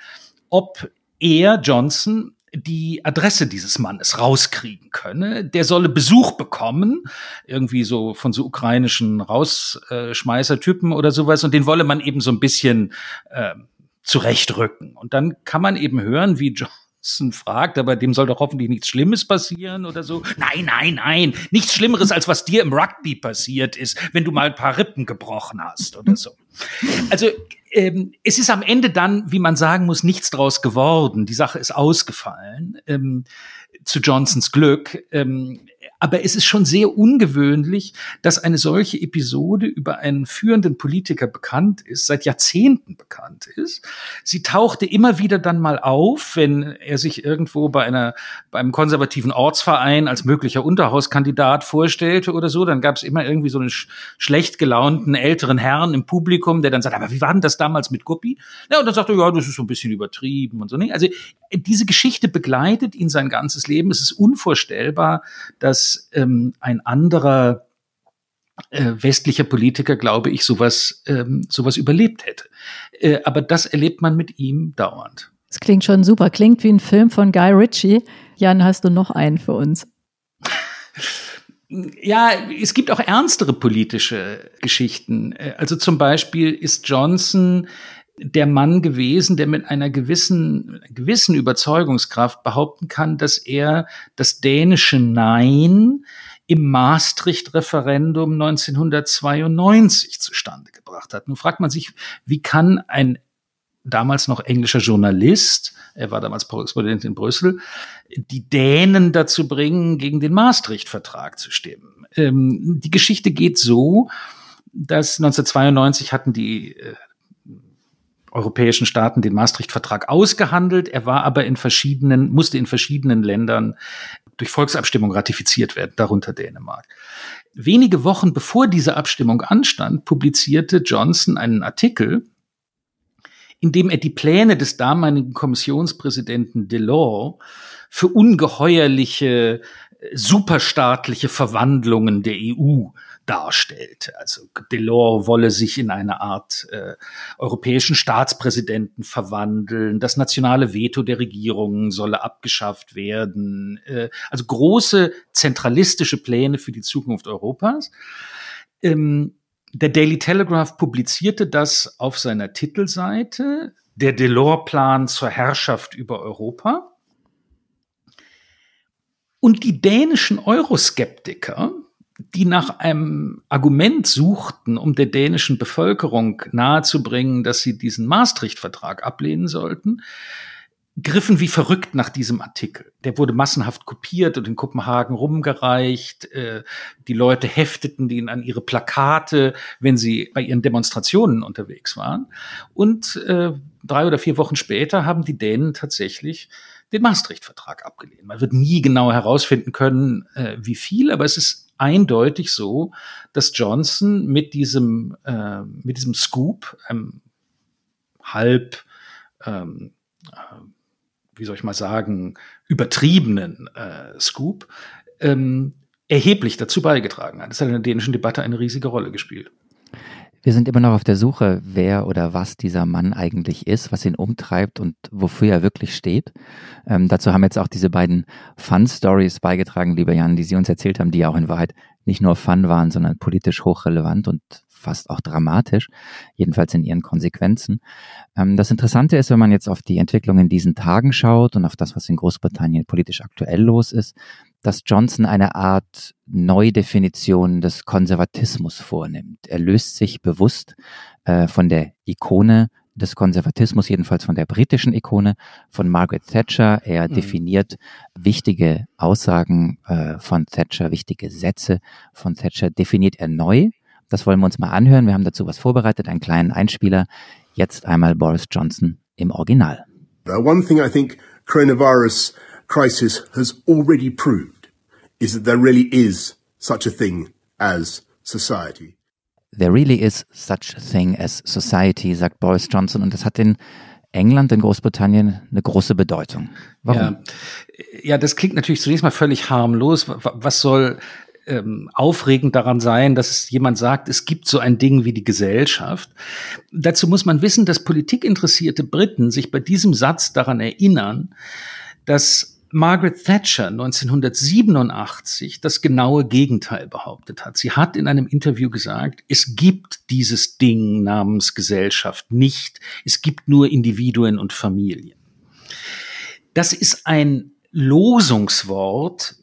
ob er, Johnson, die Adresse dieses Mannes rauskriegen könne. Der solle Besuch bekommen, irgendwie so von so ukrainischen Rausschmeißertypen oder sowas, und den wolle man eben so ein bisschen äh, zurechtrücken. Und dann kann man eben hören, wie Johnson fragt, aber dem soll doch hoffentlich nichts Schlimmes passieren oder so. Nein, nein, nein, nichts Schlimmeres, als was dir im Rugby passiert ist, wenn du mal ein paar Rippen gebrochen hast oder so. Also ähm, es ist am Ende dann, wie man sagen muss, nichts draus geworden. Die Sache ist ausgefallen. Ähm, zu Johnsons Glück. Ähm, aber es ist schon sehr ungewöhnlich, dass eine solche Episode über einen führenden Politiker bekannt ist, seit Jahrzehnten bekannt ist. Sie tauchte immer wieder dann mal auf, wenn er sich irgendwo bei einer, beim konservativen Ortsverein als möglicher Unterhauskandidat vorstellte oder so. Dann gab es immer irgendwie so einen sch schlecht gelaunten älteren Herrn im Publikum, der dann sagt, aber wie war denn das damals mit Guppi? Ja, und dann sagt er, ja, das ist so ein bisschen übertrieben und so. Also diese Geschichte begleitet ihn sein ganzes Leben. Es ist unvorstellbar, dass ähm, ein anderer äh, westlicher Politiker, glaube ich, sowas, ähm, sowas überlebt hätte. Äh, aber das erlebt man mit ihm dauernd. Das klingt schon super. Klingt wie ein Film von Guy Ritchie. Jan, hast du noch einen für uns? Ja, es gibt auch ernstere politische Geschichten. Äh, also zum Beispiel ist Johnson der Mann gewesen, der mit einer gewissen, gewissen Überzeugungskraft behaupten kann, dass er das dänische Nein im Maastricht-Referendum 1992 zustande gebracht hat. Nun fragt man sich, wie kann ein damals noch englischer Journalist, er war damals Korrespondent in Brüssel, die Dänen dazu bringen, gegen den Maastricht-Vertrag zu stimmen. Ähm, die Geschichte geht so, dass 1992 hatten die äh, europäischen Staaten den Maastricht-Vertrag ausgehandelt. Er war aber in verschiedenen, musste in verschiedenen Ländern durch Volksabstimmung ratifiziert werden, darunter Dänemark. Wenige Wochen bevor diese Abstimmung anstand, publizierte Johnson einen Artikel, in dem er die Pläne des damaligen Kommissionspräsidenten Delors für ungeheuerliche superstaatliche Verwandlungen der EU darstellt. Also Delors wolle sich in eine Art äh, europäischen Staatspräsidenten verwandeln, das nationale Veto der Regierungen solle abgeschafft werden. Äh, also große zentralistische Pläne für die Zukunft Europas. Ähm, der Daily Telegraph publizierte das auf seiner Titelseite, der Delors-Plan zur Herrschaft über Europa. Und die dänischen Euroskeptiker, die nach einem Argument suchten, um der dänischen Bevölkerung nahezubringen, dass sie diesen Maastricht-Vertrag ablehnen sollten, griffen wie verrückt nach diesem Artikel. Der wurde massenhaft kopiert und in Kopenhagen rumgereicht. Äh, die Leute hefteten ihn an ihre Plakate, wenn sie bei ihren Demonstrationen unterwegs waren. Und äh, drei oder vier Wochen später haben die Dänen tatsächlich den Maastricht-Vertrag abgelehnt. Man wird nie genau herausfinden können, äh, wie viel, aber es ist eindeutig so, dass Johnson mit diesem, äh, mit diesem Scoop, einem halb, ähm, äh, wie soll ich mal sagen, übertriebenen äh, Scoop, ähm, erheblich dazu beigetragen hat. Das hat in der dänischen Debatte eine riesige Rolle gespielt. Wir sind immer noch auf der Suche, wer oder was dieser Mann eigentlich ist, was ihn umtreibt und wofür er wirklich steht. Ähm, dazu haben jetzt auch diese beiden Fun-Stories beigetragen, lieber Jan, die Sie uns erzählt haben, die ja auch in Wahrheit nicht nur Fun waren, sondern politisch hochrelevant und fast auch dramatisch, jedenfalls in ihren Konsequenzen. Ähm, das Interessante ist, wenn man jetzt auf die Entwicklung in diesen Tagen schaut und auf das, was in Großbritannien politisch aktuell los ist, dass Johnson eine Art Neudefinition des Konservatismus vornimmt. Er löst sich bewusst äh, von der Ikone des Konservatismus, jedenfalls von der britischen Ikone von Margaret Thatcher. Er mhm. definiert wichtige Aussagen äh, von Thatcher, wichtige Sätze von Thatcher, definiert er neu. Das wollen wir uns mal anhören. Wir haben dazu was vorbereitet, einen kleinen Einspieler. Jetzt einmal Boris Johnson im Original. One thing I think coronavirus crisis has already proved is that there really is such a thing as society. There really is such a thing as society, sagt Boris Johnson. Und das hat in England, in Großbritannien eine große Bedeutung. Warum? Ja, ja das klingt natürlich zunächst mal völlig harmlos. Was soll ähm, aufregend daran sein, dass es jemand sagt, es gibt so ein Ding wie die Gesellschaft. Dazu muss man wissen, dass politikinteressierte Briten sich bei diesem Satz daran erinnern, dass Margaret Thatcher 1987 das genaue Gegenteil behauptet hat. Sie hat in einem Interview gesagt, es gibt dieses Ding namens Gesellschaft nicht. Es gibt nur Individuen und Familien. Das ist ein Losungswort.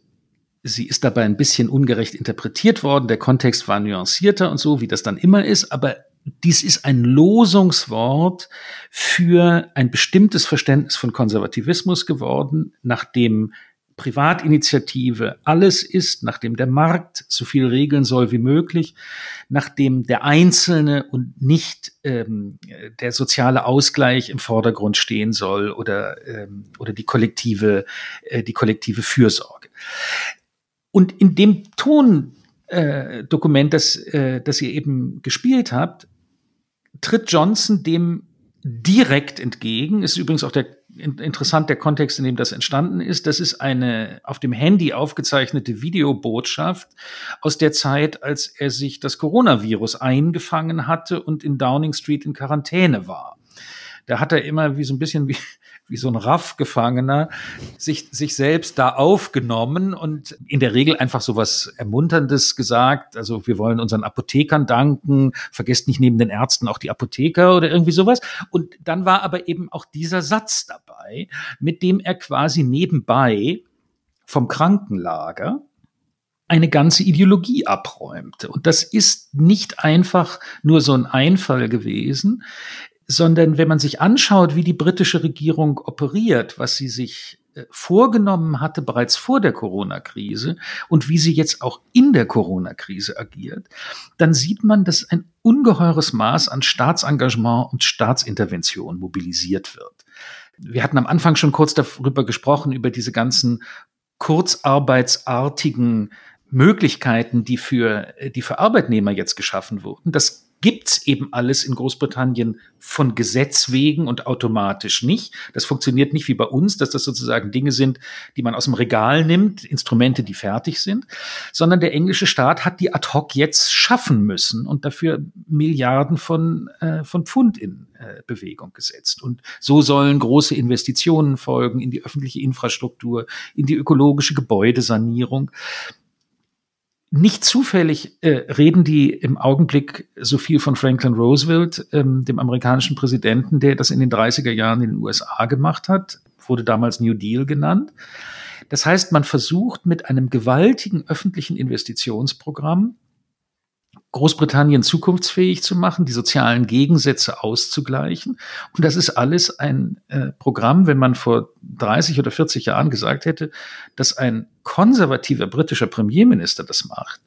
Sie ist dabei ein bisschen ungerecht interpretiert worden. Der Kontext war nuancierter und so, wie das dann immer ist. Aber dies ist ein Losungswort für ein bestimmtes Verständnis von Konservativismus geworden, nachdem Privatinitiative alles ist, nachdem der Markt so viel regeln soll wie möglich, nachdem der Einzelne und nicht ähm, der soziale Ausgleich im Vordergrund stehen soll oder, ähm, oder die kollektive, äh, die kollektive Fürsorge. Und in dem Tondokument, äh, das, äh, das ihr eben gespielt habt, tritt Johnson dem direkt entgegen. Ist übrigens auch der interessant der Kontext, in dem das entstanden ist. Das ist eine auf dem Handy aufgezeichnete Videobotschaft aus der Zeit, als er sich das Coronavirus eingefangen hatte und in Downing Street in Quarantäne war. Da hat er immer wie so ein bisschen wie wie so ein Raff-Gefangener, sich, sich selbst da aufgenommen und in der Regel einfach so was Ermunterndes gesagt. Also wir wollen unseren Apothekern danken, vergesst nicht neben den Ärzten auch die Apotheker oder irgendwie sowas. Und dann war aber eben auch dieser Satz dabei, mit dem er quasi nebenbei vom Krankenlager eine ganze Ideologie abräumte. Und das ist nicht einfach nur so ein Einfall gewesen, sondern wenn man sich anschaut, wie die britische Regierung operiert, was sie sich äh, vorgenommen hatte bereits vor der Corona-Krise und wie sie jetzt auch in der Corona-Krise agiert, dann sieht man, dass ein ungeheures Maß an Staatsengagement und Staatsintervention mobilisiert wird. Wir hatten am Anfang schon kurz darüber gesprochen, über diese ganzen kurzarbeitsartigen Möglichkeiten, die für, die für Arbeitnehmer jetzt geschaffen wurden. Das gibt's eben alles in Großbritannien von Gesetz wegen und automatisch nicht. Das funktioniert nicht wie bei uns, dass das sozusagen Dinge sind, die man aus dem Regal nimmt, Instrumente, die fertig sind, sondern der englische Staat hat die ad hoc jetzt schaffen müssen und dafür Milliarden von, äh, von Pfund in äh, Bewegung gesetzt. Und so sollen große Investitionen folgen in die öffentliche Infrastruktur, in die ökologische Gebäudesanierung nicht zufällig äh, reden die im Augenblick so viel von Franklin Roosevelt, ähm, dem amerikanischen Präsidenten, der das in den 30er Jahren in den USA gemacht hat, wurde damals New Deal genannt. Das heißt, man versucht mit einem gewaltigen öffentlichen Investitionsprogramm Großbritannien zukunftsfähig zu machen, die sozialen Gegensätze auszugleichen. Und das ist alles ein äh, Programm, wenn man vor 30 oder 40 Jahren gesagt hätte, dass ein konservativer britischer Premierminister das macht,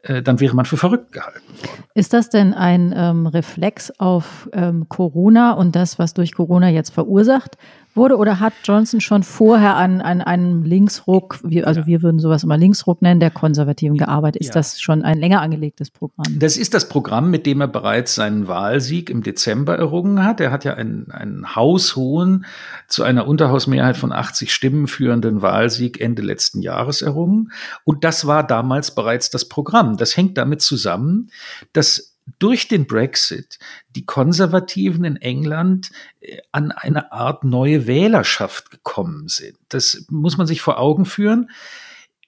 äh, dann wäre man für verrückt gehalten worden. Ist das denn ein ähm, Reflex auf ähm, Corona und das, was durch Corona jetzt verursacht wurde? Oder hat Johnson schon vorher an, an einem Linksruck, wir, also ja. wir würden sowas immer Linksruck nennen, der Konservativen gearbeitet? Ist ja. das schon ein länger angelegtes Programm? Das ist das Programm, mit dem er bereits seinen Wahlsieg im Dezember errungen hat. Er hat ja einen, einen haushohen, zu einer Unterhausmehrheit von 80 Stimmen führenden Wahlsieg Ende letzten Jahres errungen. Und das war damals bereits das Programm. Das hängt damit zusammen, dass durch den Brexit die Konservativen in England äh, an eine Art neue Wählerschaft gekommen sind. Das muss man sich vor Augen führen.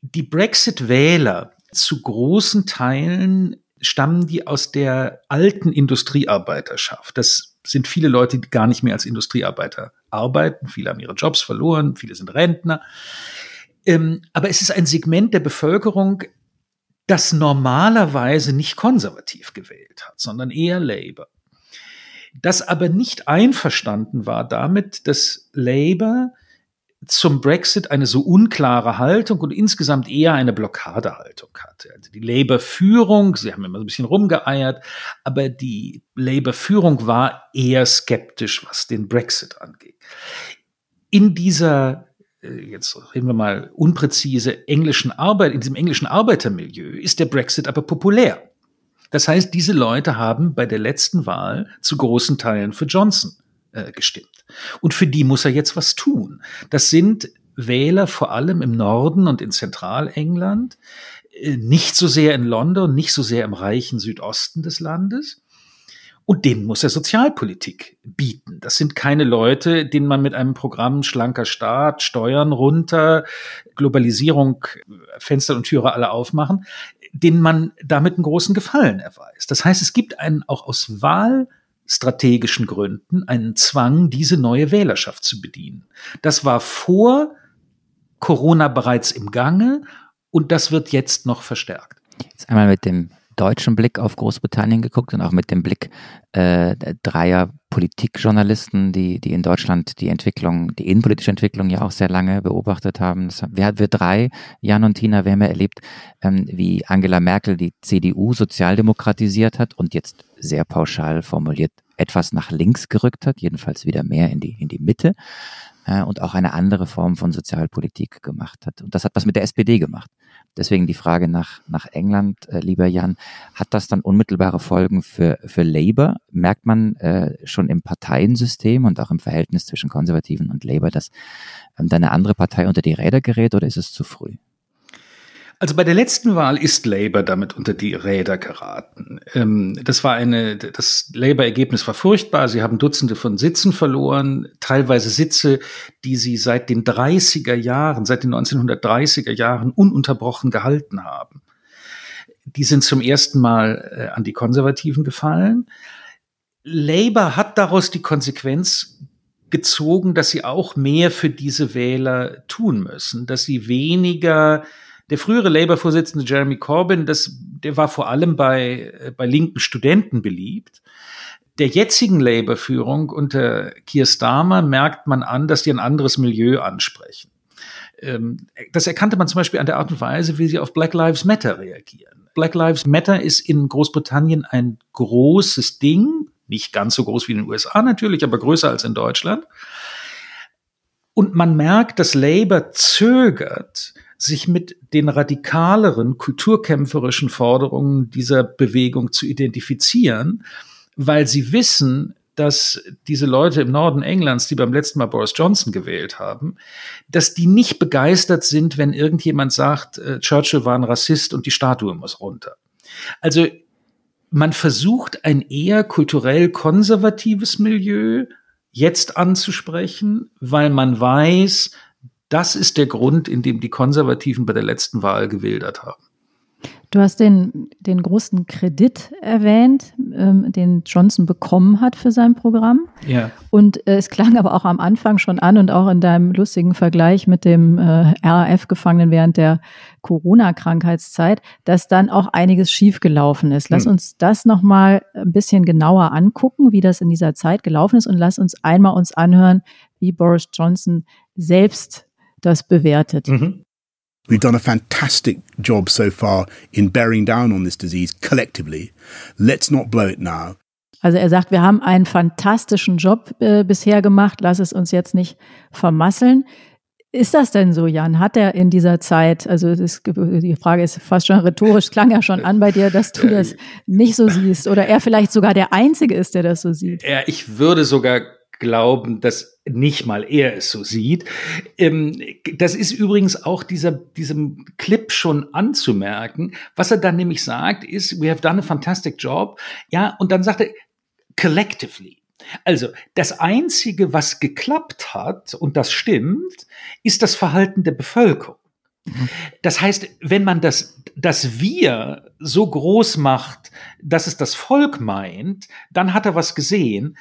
Die Brexit-Wähler zu großen Teilen stammen die aus der alten Industriearbeiterschaft. Das sind viele Leute, die gar nicht mehr als Industriearbeiter arbeiten. Viele haben ihre Jobs verloren, viele sind Rentner. Ähm, aber es ist ein Segment der Bevölkerung, das normalerweise nicht konservativ gewählt hat, sondern eher Labour. Das aber nicht einverstanden war damit, dass Labour zum Brexit eine so unklare Haltung und insgesamt eher eine Blockadehaltung hatte. Also die Labour-Führung, sie haben immer so ein bisschen rumgeeiert, aber die Labour-Führung war eher skeptisch, was den Brexit angeht. In dieser jetzt reden wir mal unpräzise englischen Arbeit, in diesem englischen Arbeitermilieu ist der Brexit aber populär. Das heißt, diese Leute haben bei der letzten Wahl zu großen Teilen für Johnson äh, gestimmt. Und für die muss er jetzt was tun. Das sind Wähler vor allem im Norden und in Zentralengland, äh, nicht so sehr in London, nicht so sehr im reichen Südosten des Landes. Und denen muss er Sozialpolitik bieten. Das sind keine Leute, denen man mit einem Programm schlanker Staat, Steuern runter, Globalisierung, Fenster und Türe alle aufmachen, denen man damit einen großen Gefallen erweist. Das heißt, es gibt einen auch aus wahlstrategischen Gründen einen Zwang, diese neue Wählerschaft zu bedienen. Das war vor Corona bereits im Gange und das wird jetzt noch verstärkt. Jetzt einmal mit dem deutschen Blick auf Großbritannien geguckt und auch mit dem Blick äh, dreier Politikjournalisten, die, die in Deutschland die Entwicklung, die innenpolitische Entwicklung ja auch sehr lange beobachtet haben. Das, wir, wir drei, Jan und Tina, wir haben ja erlebt, ähm, wie Angela Merkel die CDU sozialdemokratisiert hat und jetzt sehr pauschal formuliert etwas nach links gerückt hat, jedenfalls wieder mehr in die, in die Mitte äh, und auch eine andere Form von Sozialpolitik gemacht hat. Und das hat was mit der SPD gemacht. Deswegen die Frage nach, nach England, äh, lieber Jan, hat das dann unmittelbare Folgen für, für Labour? Merkt man äh, schon im Parteiensystem und auch im Verhältnis zwischen Konservativen und Labour, dass ähm, da eine andere Partei unter die Räder gerät oder ist es zu früh? Also bei der letzten Wahl ist Labour damit unter die Räder geraten. Ähm, das war eine, das Labour-Ergebnis war furchtbar. Sie haben Dutzende von Sitzen verloren, teilweise Sitze, die sie seit den 30er Jahren, seit den 1930er Jahren ununterbrochen gehalten haben. Die sind zum ersten Mal äh, an die Konservativen gefallen. Labour hat daraus die Konsequenz gezogen, dass sie auch mehr für diese Wähler tun müssen, dass sie weniger Der frühere Labour-Vorsitzende Jeremy Corbyn, das, der war vor allem bei, äh, bei linken Studenten beliebt. Der jetzigen Labour-Führung unter Keir Starmer merkt man an, dass die ein anderes Milieu ansprechen. Ähm, das erkannte man zum Beispiel an der Art und Weise, wie sie auf Black Lives Matter reagieren. Black Lives Matter ist in Großbritannien ein großes Ding, nicht ganz so groß wie in den USA natürlich, aber größer als in Deutschland. Und man merkt, dass Labour zögert, sich mit den radikaleren kulturkämpferischen Forderungen dieser Bewegung zu identifizieren, weil sie wissen, dass diese Leute im Norden Englands, die beim letzten Mal Boris Johnson gewählt haben, dass die nicht begeistert sind, wenn irgendjemand sagt, äh, Churchill war ein Rassist und die Statue muss runter. Also man versucht ein eher kulturell konservatives Milieu jetzt anzusprechen, weil man weiß, das ist der Grund, in dem die Konservativen bei der letzten Wahl gewildert haben. Du hast den, den großen Kredit erwähnt, ähm, den Johnson bekommen hat für sein Programm. Ja. Und äh, es klang aber auch am Anfang schon an und auch in deinem lustigen Vergleich mit dem äh, RAF-Gefangenen während der Corona-Krankheitszeit, dass dann auch einiges schiefgelaufen ist. Lass hm. uns das nochmal ein bisschen genauer angucken, wie das in dieser Zeit gelaufen ist und lass uns einmal uns anhören, wie Boris Johnson selbst das bewertet. Mhm. We've done a fantastic job so far in bearing down on this disease collectively. Let's not blow it now. Also er sagt, wir haben einen fantastischen Job äh, bisher gemacht, lass es uns jetzt nicht vermasseln. Ist das denn so, Jan? Hat er in dieser Zeit, also das, die Frage ist fast schon rhetorisch, klang ja schon an bei dir, dass du das nicht so siehst oder er vielleicht sogar der Einzige ist, der das so sieht? Ja, ich würde sogar glauben, dass nicht mal er es so sieht. Ähm, das ist übrigens auch dieser, diesem Clip schon anzumerken. Was er dann nämlich sagt, ist, we have done a fantastic job. Ja, und dann sagt er, collectively. Also, das einzige, was geklappt hat, und das stimmt, ist das Verhalten der Bevölkerung. Das heißt, wenn man das, das Wir so groß macht, dass es das Volk meint, dann hat er was gesehen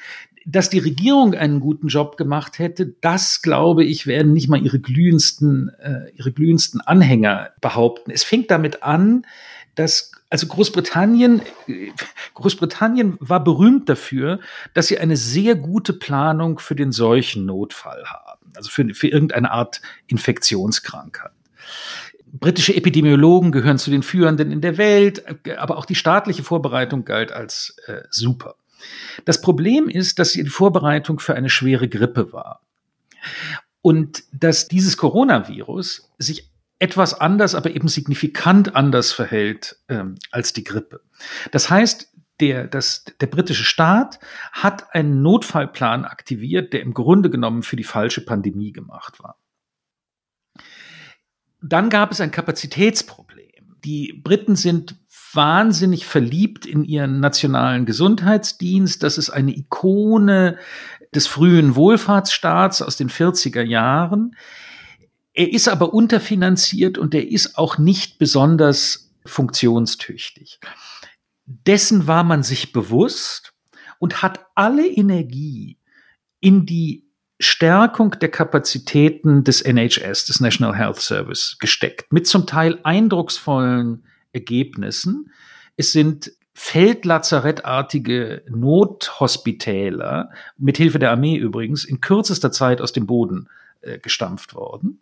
dass die Regierung einen guten Job gemacht hätte, das glaube ich, werden nicht mal ihre glühendsten, äh, ihre glühendsten Anhänger behaupten. Es fängt damit an, dass also Großbritannien, Großbritannien war berühmt dafür, dass sie eine sehr gute Planung für den Seuchennotfall haben, also für, für irgendeine Art Infektionskrankheit. Britische Epidemiologen gehören zu den Führenden in der Welt, aber auch die staatliche Vorbereitung galt als äh, super. Das Problem ist, dass die Vorbereitung für eine schwere Grippe war. Und dass dieses Coronavirus sich etwas anders, aber eben signifikant anders verhält ähm, als die Grippe. Das heißt, der, das, der britische Staat hat einen Notfallplan aktiviert, der im Grunde genommen für die falsche Pandemie gemacht war. Dann gab es ein Kapazitätsproblem. Die Briten sind wahnsinnig verliebt in ihren nationalen Gesundheitsdienst. Das ist eine Ikone des frühen Wohlfahrtsstaats aus den 40er Jahren. Er ist aber unterfinanziert und er ist auch nicht besonders funktionstüchtig. Dessen war man sich bewusst und hat alle Energie in die Stärkung der Kapazitäten des NHS, des National Health Service, gesteckt, mit zum Teil eindrucksvollen Ergebnissen. Es sind feldlazarettartige Nothospitäler, mithilfe der Armee übrigens, in kürzester Zeit aus dem Boden äh, gestampft worden.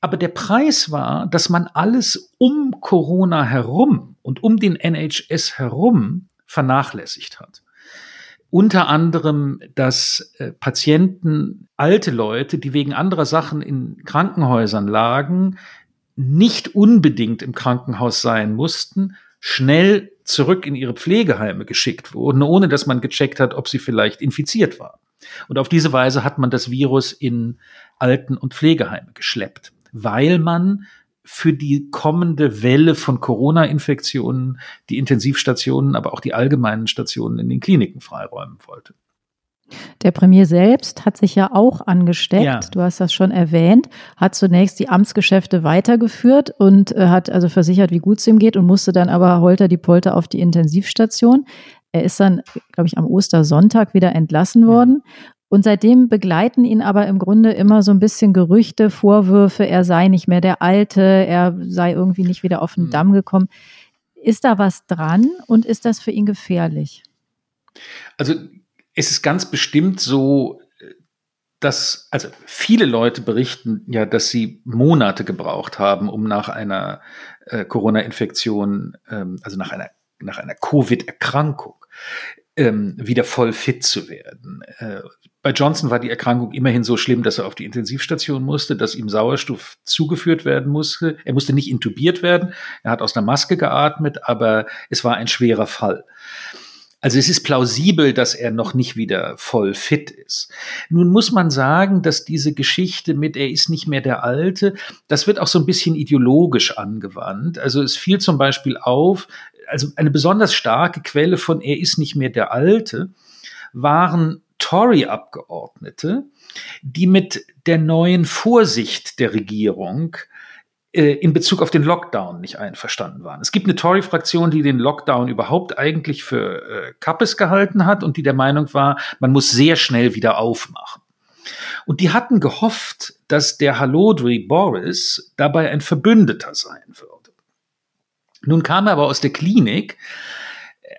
Aber der Preis war, dass man alles um Corona herum und um den NHS herum vernachlässigt hat. Unter anderem, dass äh, Patienten, alte Leute, die wegen anderer Sachen in Krankenhäusern lagen, nicht unbedingt im Krankenhaus sein mussten, schnell zurück in ihre Pflegeheime geschickt wurden, ohne dass man gecheckt hat, ob sie vielleicht infiziert war. Und auf diese Weise hat man das Virus in Alten- und Pflegeheime geschleppt, weil man für die kommende Welle von Corona-Infektionen die Intensivstationen, aber auch die allgemeinen Stationen in den Kliniken freiräumen wollte. Der Premier selbst hat sich ja auch angesteckt. Ja. Du hast das schon erwähnt, hat zunächst die Amtsgeschäfte weitergeführt und äh, hat also versichert, wie gut es ihm geht und musste dann aber holter die Polter auf die Intensivstation. Er ist dann, glaube ich, am Ostersonntag wieder entlassen worden. Und seitdem begleiten ihn aber im Grunde immer so ein bisschen Gerüchte, Vorwürfe, er sei nicht mehr der Alte, er sei irgendwie nicht wieder auf den hm. Damm gekommen. Ist da was dran und ist das für ihn gefährlich? Also es ist ganz bestimmt so, dass, also viele Leute berichten ja, dass sie Monate gebraucht haben, um nach einer äh, Corona-Infektion, ähm, also nach einer, nach einer Covid-Erkrankung, ähm, wieder voll fit zu werden. Äh, bei Johnson war die Erkrankung immerhin so schlimm, dass er auf die Intensivstation musste, dass ihm Sauerstoff zugeführt werden musste. Er musste nicht intubiert werden. Er hat aus einer Maske geatmet, aber es war ein schwerer Fall. Also es ist plausibel, dass er noch nicht wieder voll fit ist. Nun muss man sagen, dass diese Geschichte mit er ist nicht mehr der Alte, das wird auch so ein bisschen ideologisch angewandt. Also es fiel zum Beispiel auf, also eine besonders starke Quelle von er ist nicht mehr der Alte waren Tory-Abgeordnete, die mit der neuen Vorsicht der Regierung in Bezug auf den Lockdown nicht einverstanden waren. Es gibt eine Tory-Fraktion, die den Lockdown überhaupt eigentlich für äh, Kappes gehalten hat und die der Meinung war, man muss sehr schnell wieder aufmachen. Und die hatten gehofft, dass der Halodri Boris dabei ein Verbündeter sein würde. Nun kam er aber aus der Klinik,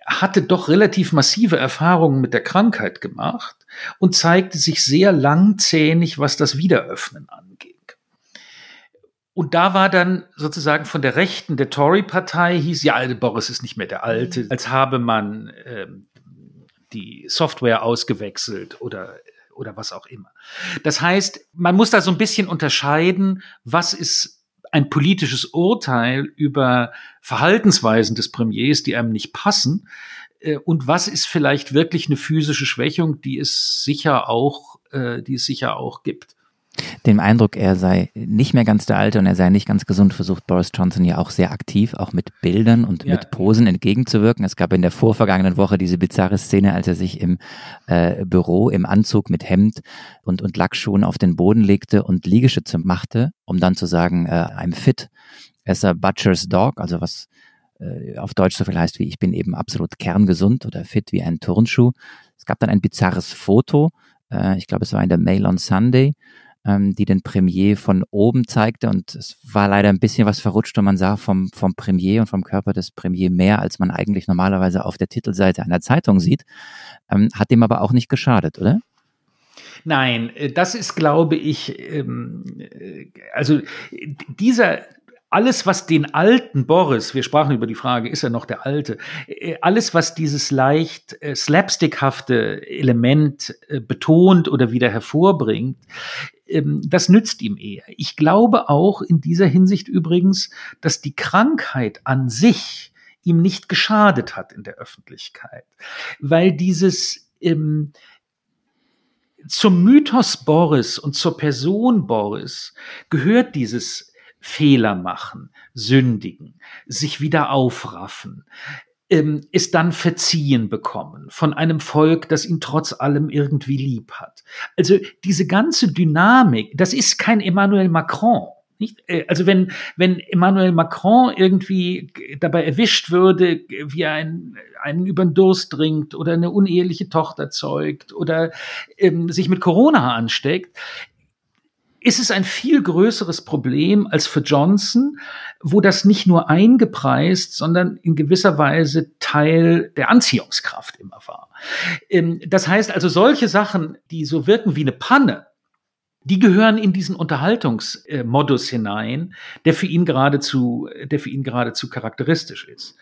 hatte doch relativ massive Erfahrungen mit der Krankheit gemacht und zeigte sich sehr langzähnig, was das Wiederöffnen anging. Und da war dann sozusagen von der Rechten der Tory-Partei hieß, ja, Boris ist nicht mehr der Alte, mhm. als habe man ähm, die Software ausgewechselt oder, oder was auch immer. Das heißt, man muss da so ein bisschen unterscheiden, was ist ein politisches Urteil über Verhaltensweisen des Premiers, die einem nicht passen, äh, und was ist vielleicht wirklich eine physische Schwächung, die es sicher auch, äh, die es sicher auch gibt. Den Eindruck, er sei nicht mehr ganz der Alte und er sei nicht ganz gesund, versucht Boris Johnson ja auch sehr aktiv, auch mit Bildern und ja. mit Posen entgegenzuwirken. Es gab in der vorvergangenen Woche diese bizarre Szene, als er sich im äh, Büro im Anzug mit Hemd und, und Lackschuhen auf den Boden legte und Liegestütze machte, um dann zu sagen, äh, I'm fit as a butcher's dog, also was äh, auf Deutsch so viel heißt wie ich bin eben absolut kerngesund oder fit wie ein Turnschuh. Es gab dann ein bizarres Foto, äh, ich glaube es war in der Mail on Sunday, ähm, die den Premier von oben zeigte und es war leider ein bisschen was verrutscht und man sah vom, vom Premier und vom Körper des Premier mehr, als man eigentlich normalerweise auf der Titelseite einer Zeitung sieht. Ähm, hat dem aber auch nicht geschadet, oder? Nein, äh, das ist, glaube ich, ähm, äh, also dieser alles, was den alten Boris, wir sprachen über die Frage, ist er noch der alte, äh, alles, was dieses leicht slapstickhafte Element betont oder wieder hervorbringt, ähm, das nützt ihm eher. Ich glaube auch in dieser Hinsicht übrigens, dass die Krankheit an sich ihm nicht geschadet hat in der Öffentlichkeit, weil dieses ähm, zum Mythos Boris und zur Person Boris gehört dieses Fehler machen, sündigen, sich wieder aufraffen, ähm, es dann verziehen bekommen von einem Volk, das ihn trotz allem irgendwie lieb hat. Also diese ganze Dynamik, das ist kein Emmanuel Macron. Nicht? Äh, also wenn, wenn Emmanuel Macron irgendwie dabei erwischt würde, wie er einen, einen über den Durst trinkt oder eine uneheliche Tochter zeugt oder ähm, sich mit Corona ansteckt, ist es ein viel größeres Problem als für Johnson, wo das nicht nur eingepreist, sondern in gewisser Weise Teil der Anziehungskraft immer war. Ähm, das heißt also, solche Sachen, die so wirken wie eine Panne, die gehören in diesen Unterhaltungsmodus hinein, der für ihn geradezu, der für ihn geradezu charakteristisch ist.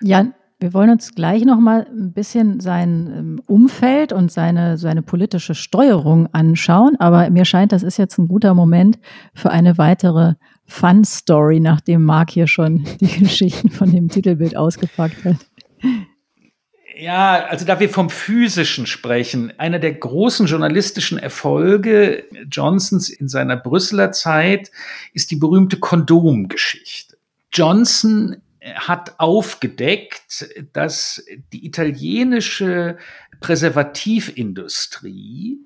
Ja, wir wollen uns gleich noch mal ein bisschen sein ähm, Umfeld und seine, seine politische Steuerung anschauen. Aber mir scheint, das ist jetzt ein guter Moment für eine weitere Fun-Story, nachdem Marc hier schon die Geschichten von dem Titelbild ausgepackt hat. Ja, also da wir vom Physischen sprechen, einer der großen journalistischen Erfolge Johnsons in seiner Brüsseler Zeit ist die berühmte Kondomgeschichte. Johnson hat aufgedeckt, dass die italienische Präservativindustrie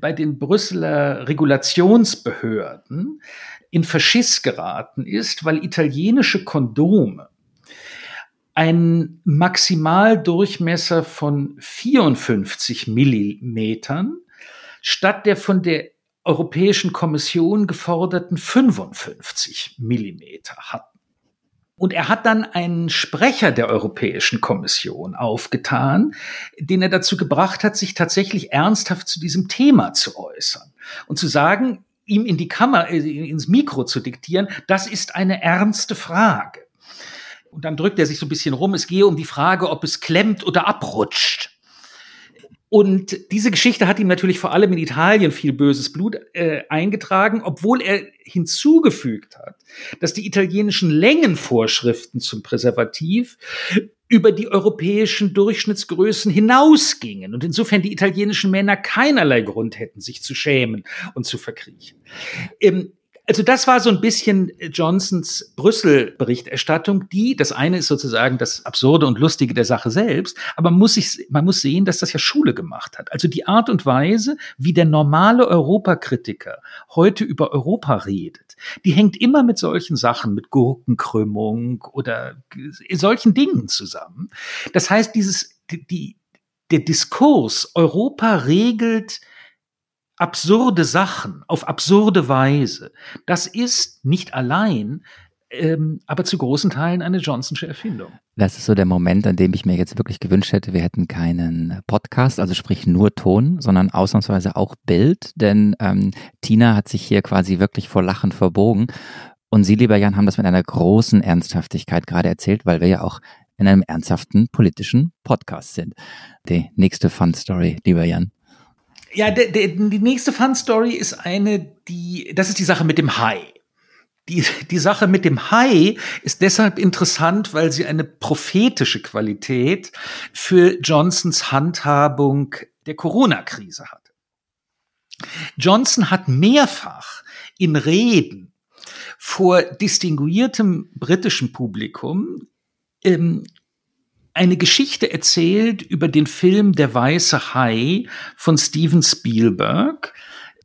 bei den Brüsseler Regulationsbehörden in Verschiss geraten ist, weil italienische Kondome einen Maximaldurchmesser von 54 Millimetern statt der von der Europäischen Kommission geforderten 55 Millimeter hatten. Und er hat dann einen Sprecher der Europäischen Kommission aufgetan, den er dazu gebracht hat, sich tatsächlich ernsthaft zu diesem Thema zu äußern und zu sagen, ihm in die Kammer, äh, ins Mikro zu diktieren, das ist eine ernste Frage. Und dann drückt er sich so ein bisschen rum, es gehe um die Frage, ob es klemmt oder abrutscht. Und diese Geschichte hat ihm natürlich vor allem in Italien viel böses Blut äh, eingetragen, obwohl er hinzugefügt hat, dass die italienischen Längenvorschriften zum Präservativ über die europäischen Durchschnittsgrößen hinausgingen und insofern die italienischen Männer keinerlei Grund hätten, sich zu schämen und zu verkriechen. Ähm, also das war so ein bisschen Johnsons Brüssel-Berichterstattung, die, das eine ist sozusagen das Absurde und Lustige der Sache selbst, aber man muss, sich, man muss sehen, dass das ja Schule gemacht hat. Also die Art und Weise, wie der normale Europakritiker heute über Europa redet, die hängt immer mit solchen Sachen, mit Gurkenkrümmung oder solchen Dingen zusammen. Das heißt, dieses, die, der Diskurs, Europa regelt absurde Sachen auf absurde Weise, das ist nicht allein, ähm, aber zu großen Teilen eine Johnsonsche Erfindung. Das ist so der Moment, an dem ich mir jetzt wirklich gewünscht hätte, wir hätten keinen Podcast, also sprich nur Ton, sondern ausnahmsweise auch Bild, denn ähm, Tina hat sich hier quasi wirklich vor Lachen verbogen. Und Sie, lieber Jan, haben das mit einer großen Ernsthaftigkeit gerade erzählt, weil wir ja auch in einem ernsthaften politischen Podcast sind. Die nächste Fun Story, lieber Jan. Ja, de, de, die nächste Fun-Story ist eine, die, das ist die Sache mit dem Hai. Die, die Sache mit dem Hai ist deshalb interessant, weil sie eine prophetische Qualität für Johnsons Handhabung der Corona-Krise hat. Johnson hat mehrfach in Reden vor distinguiertem britischen Publikum ähm, eine Geschichte erzählt über den Film Der weiße Hai von Steven Spielberg.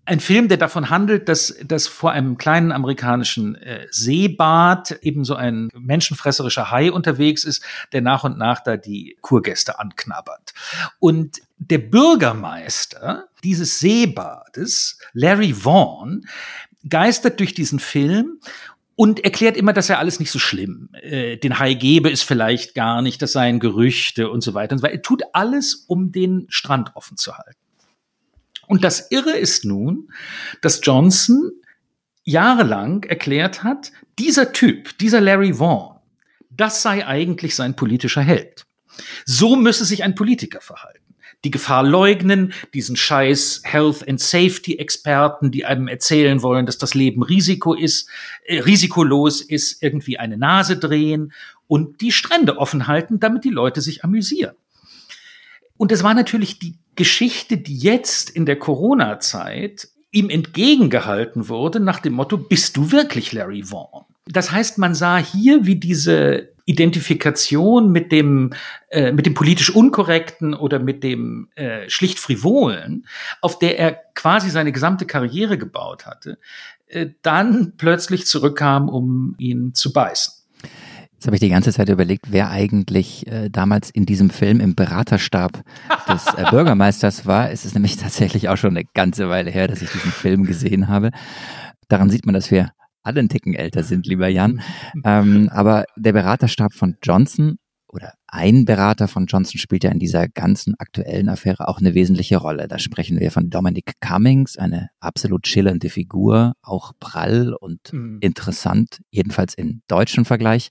Ein Film, der davon handelt, dass, dass vor einem kleinen amerikanischen äh, Seebad eben so ein menschenfresserischer Hai unterwegs ist, der nach und nach da die Kurgäste anknabbert. Und der Bürgermeister dieses Seebades, Larry Vaughn, geistert durch diesen Film und erklärt immer, dass er alles nicht so schlimm. Äh, den Hai gebe es vielleicht gar nicht, das seien Gerüchte und so weiter und so weiter. Er tut alles, um den Strand offen zu halten. Und das Irre ist nun, dass Johnson jahrelang erklärt hat, dieser Typ, dieser Larry Vaughn, das sei eigentlich sein politischer Held. So müsse sich ein Politiker verhalten die Gefahr leugnen, diesen scheiß Health and Safety Experten, die einem erzählen wollen, dass das Leben Risiko ist, äh, risikolos ist, irgendwie eine Nase drehen und die Strände offen halten, damit die Leute sich amüsieren. Und es war natürlich die Geschichte, die jetzt in der Corona-Zeit ihm entgegengehalten wurde nach dem Motto, bist du wirklich Larry Vaughn? Das heißt, man sah hier, wie diese Identifikation mit dem, äh, mit dem politisch Unkorrekten oder mit dem äh, schlicht Frivolen, auf der er quasi seine gesamte Karriere gebaut hatte, äh, dann plötzlich zurückkam, um ihn zu beißen. Jetzt habe ich die ganze Zeit überlegt, wer eigentlich äh, damals in diesem Film im Beraterstab des äh, Bürgermeisters war. Es ist nämlich tatsächlich auch schon eine ganze Weile her, dass ich diesen Film gesehen habe. Daran sieht man, dass wir alle einen Ticken älter sind, lieber Jan. ähm, aber der Beraterstab von Johnson oder ein Berater von Johnson spielt ja in dieser ganzen aktuellen Affäre auch eine wesentliche Rolle. Da sprechen wir von Dominic Cummings, eine absolut schillernde Figur, auch prall und mhm. interessant, jedenfalls im deutschen Vergleich.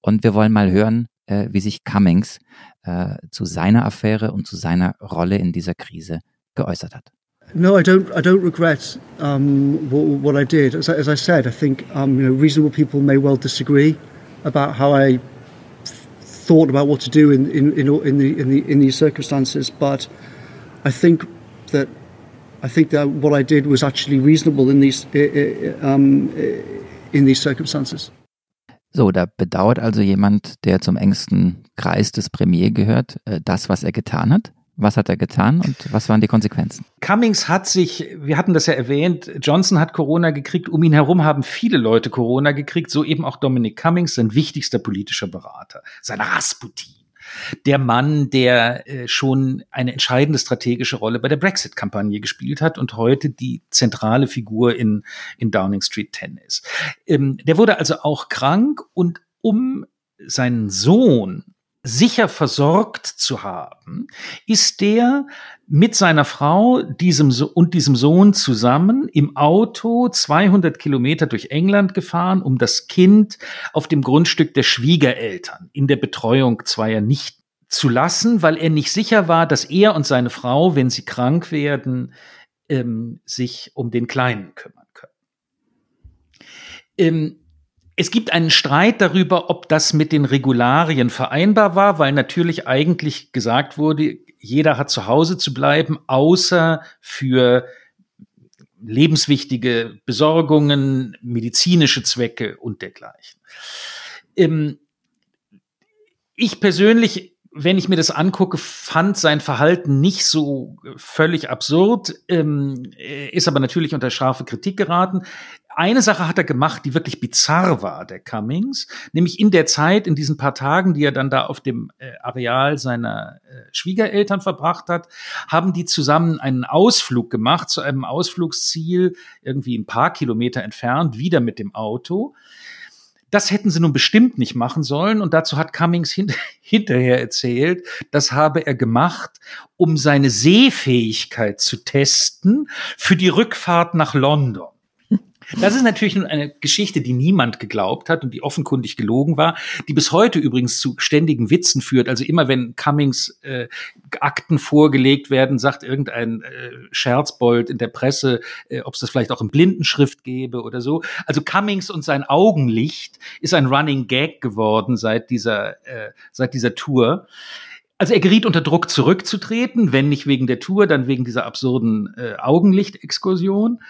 Und wir wollen mal hören, äh, wie sich Cummings äh, zu seiner Affäre und zu seiner Rolle in dieser Krise geäußert hat. No, I don't. I don't regret um, what, what, I did. As, as I said, I think um, you know reasonable people may well disagree about how I th- thought about what to do in in, in, in, the, in, the, in these circumstances. But I think that I think that what I did was actually reasonable in these um, in these circumstances. So, da bedauert also jemand, der zum engsten Kreis des Premier gehört, äh, das, was er getan hat. Was hat er getan und was waren die Konsequenzen? Cummings hat sich, wir hatten das ja erwähnt, Johnson hat Corona gekriegt, um ihn herum haben viele Leute Corona gekriegt, so eben auch Dominic Cummings, sein wichtigster politischer Berater, sein Rasputin. Der Mann, der äh, schon eine entscheidende strategische Rolle bei der Brexit-Kampagne gespielt hat und heute die zentrale Figur in, in Downing Street 10 ist. Ähm, der wurde also auch krank und um seinen Sohn sicher versorgt zu haben, ist der mit seiner Frau diesem so und diesem Sohn zusammen im Auto 200 Kilometer durch England gefahren, um das Kind auf dem Grundstück der Schwiegereltern in der Betreuung zweier nicht zu lassen, weil er nicht sicher war, dass er und seine Frau, wenn sie krank werden, ähm, sich um den Kleinen kümmern können. Ähm, es gibt einen Streit darüber, ob das mit den Regularien vereinbar war, weil natürlich eigentlich gesagt wurde, jeder hat zu Hause zu bleiben, außer für lebenswichtige Besorgungen, medizinische Zwecke und dergleichen. Ähm, ich persönlich wenn ich mir das angucke, fand sein Verhalten nicht so völlig absurd, ähm, ist aber natürlich unter scharfe Kritik geraten. Eine Sache hat er gemacht, die wirklich bizarr war, der Cummings, nämlich in der Zeit, in diesen paar Tagen, die er dann da auf dem äh, Areal seiner äh, Schwiegereltern verbracht hat, haben die zusammen einen Ausflug gemacht zu einem Ausflugsziel, irgendwie ein paar Kilometer entfernt, wieder mit dem Auto. Das hätten sie nun bestimmt nicht machen sollen. Und dazu hat Cummings hin hinterher erzählt, das habe er gemacht, um seine Sehfähigkeit zu testen für die Rückfahrt nach London. Das ist natürlich eine Geschichte, die niemand geglaubt hat und die offenkundig gelogen war, die bis heute übrigens zu ständigen Witzen führt. Also immer wenn Cummings äh, Akten vorgelegt werden, sagt irgendein äh, Scherzbold in der Presse, äh, ob es das vielleicht auch in Blindenschrift gäbe oder so. Also Cummings und sein Augenlicht ist ein Running Gag geworden seit dieser, äh, seit dieser Tour. Also er geriet unter Druck zurückzutreten, wenn nicht wegen der Tour, dann wegen dieser absurden äh, Augenlichtexkursion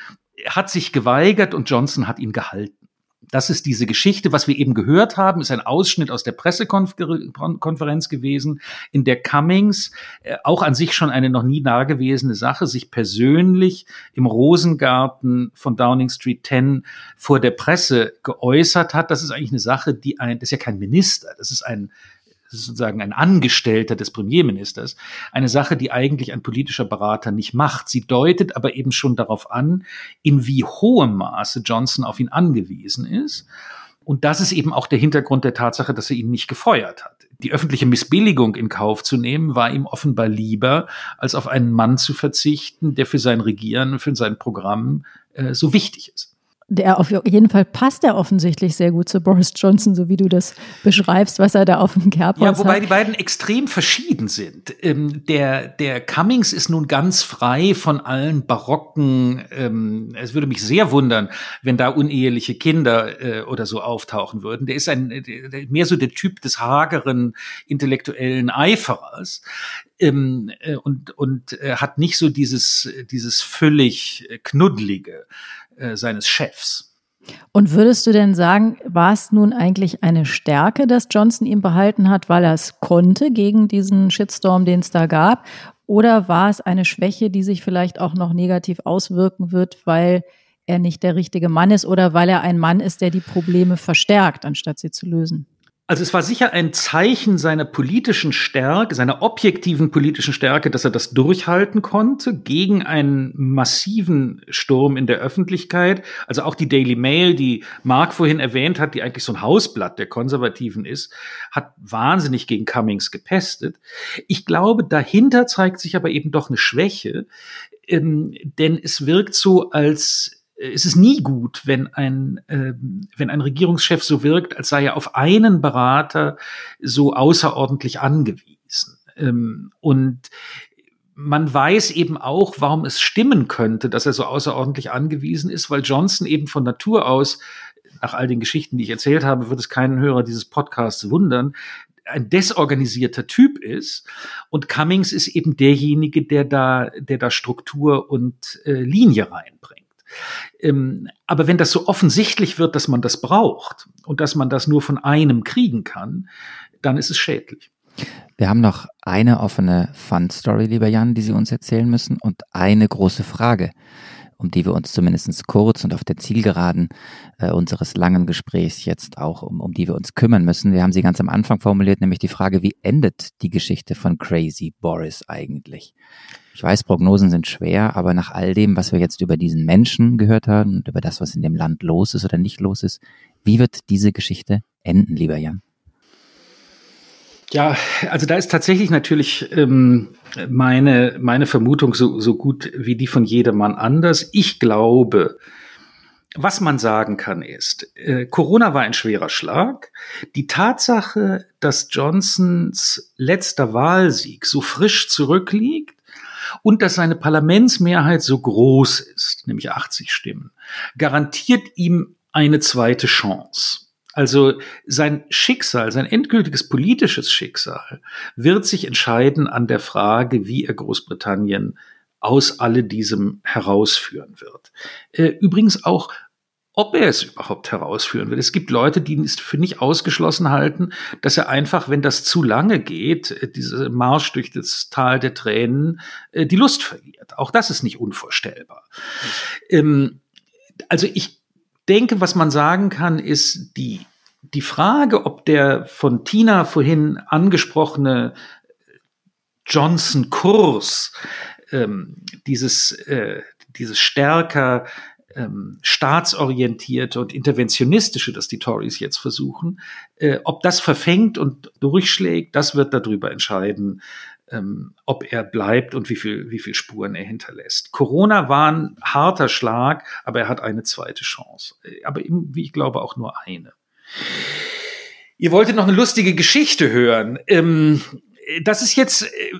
hat sich geweigert und Johnson hat ihn gehalten. Das ist diese Geschichte. Was wir eben gehört haben, ist ein Ausschnitt aus der Pressekonferenz gewesen, in der Cummings, äh, auch an sich schon eine noch nie dagewesene Sache, sich persönlich im Rosengarten von Downing Street 10 vor der Presse geäußert hat. Das ist eigentlich eine Sache, die ein, das ist ja kein Minister, das ist ein sozusagen ein Angestellter des Premierministers, eine Sache, die eigentlich ein politischer Berater nicht macht. Sie deutet aber eben schon darauf an, in wie hohem Maße Johnson auf ihn angewiesen ist. Und das ist eben auch der Hintergrund der Tatsache, dass er ihn nicht gefeuert hat. Die öffentliche Missbilligung in Kauf zu nehmen, war ihm offenbar lieber, als auf einen Mann zu verzichten, der für sein Regieren, für sein Programm äh, so wichtig ist der auf jeden Fall passt er offensichtlich sehr gut zu Boris Johnson, so wie du das beschreibst, was er da auf dem Kerbholz hat. Ja, wobei hat. die beiden extrem verschieden sind. Ähm, der, der Cummings ist nun ganz frei von allen barocken, ähm, es würde mich sehr wundern, wenn da uneheliche Kinder äh, oder so auftauchen würden. Der ist ein, der, mehr so der Typ des hageren intellektuellen Eiferers. Ähm, äh, und und äh, hat nicht so dieses dieses völlig knuddelige äh, seines Chefs. Und würdest du denn sagen, war es nun eigentlich eine Stärke, dass Johnson ihn behalten hat, weil er es konnte gegen diesen Shitstorm, den es da gab? Oder war es eine Schwäche, die sich vielleicht auch noch negativ auswirken wird, weil er nicht der richtige Mann ist oder weil er ein Mann ist, der die Probleme verstärkt, anstatt sie zu lösen? Also es war sicher ein Zeichen seiner politischen Stärke, seiner objektiven politischen Stärke, dass er das durchhalten konnte gegen einen massiven Sturm in der Öffentlichkeit. Also auch die Daily Mail, die Mark vorhin erwähnt hat, die eigentlich so ein Hausblatt der Konservativen ist, hat wahnsinnig gegen Cummings gepestet. Ich glaube, dahinter zeigt sich aber eben doch eine Schwäche, ähm, denn es wirkt so, als es ist nie gut, wenn ein, äh, wenn ein Regierungschef so wirkt, als sei er auf einen Berater so außerordentlich angewiesen. Ähm, und man weiß eben auch, warum es stimmen könnte, dass er so außerordentlich angewiesen ist, weil Johnson eben von Natur aus, nach all den Geschichten, die ich erzählt habe, wird es keinen Hörer dieses Podcasts wundern, ein desorganisierter Typ ist. Und Cummings ist eben derjenige, der da, der da Struktur und äh, Linie reinbringt. Ähm, aber wenn das so offensichtlich wird, dass man das braucht und dass man das nur von einem kriegen kann, dann ist es schädlich. Wir haben noch eine offene Fun-Story, lieber Jan, die Sie uns erzählen müssen und eine große Frage. Um die wir uns zumindest kurz und auf der Zielgeraden äh, unseres langen Gesprächs jetzt auch, um, um die wir uns kümmern müssen. Wir haben sie ganz am Anfang formuliert, nämlich die Frage, wie endet die Geschichte von Crazy Boris eigentlich? Ich weiß, Prognosen sind schwer, aber nach all dem, was wir jetzt über diesen Menschen gehört haben und über das, was in dem Land los ist oder nicht los ist, wie wird diese Geschichte enden, lieber Jan? Ja, also da ist tatsächlich natürlich ähm, meine, meine Vermutung so, so gut wie die von jedermann anders. Ich glaube, was man sagen kann ist, äh, Corona war ein schwerer Schlag. Die Tatsache, dass Johnsons letzter Wahlsieg so frisch zurückliegt und dass seine Parlamentsmehrheit so groß ist, nämlich 80 Stimmen, garantiert ihm eine zweite Chance. Also sein Schicksal, sein endgültiges politisches Schicksal wird sich entscheiden an der Frage, wie er Großbritannien aus alle diesem herausführen wird. Äh, übrigens auch, ob er es überhaupt herausführen wird. Es gibt Leute, die es für nicht ausgeschlossen halten, dass er einfach, wenn das zu lange geht, äh, dieser Marsch durch das Tal der Tränen, äh, die Lust verliert. Auch das ist nicht unvorstellbar. Ähm, also ich denke, was man sagen kann, ist die, die Frage, ob der von Tina vorhin angesprochene Johnson-Kurs, ähm, dieses, äh, dieses stärker ähm, staatsorientierte und interventionistische, das die Tories jetzt versuchen, äh, ob das verfängt und durchschlägt, das wird darüber entscheiden, ähm, ob er bleibt und wie viel, wie viel Spuren er hinterlässt. Corona war ein harter Schlag, aber er hat eine zweite Chance. Äh, aber eben, wie ich glaube, auch nur eine. Ihr wolltet noch eine lustige Geschichte hören. Ähm, das ist jetzt, äh,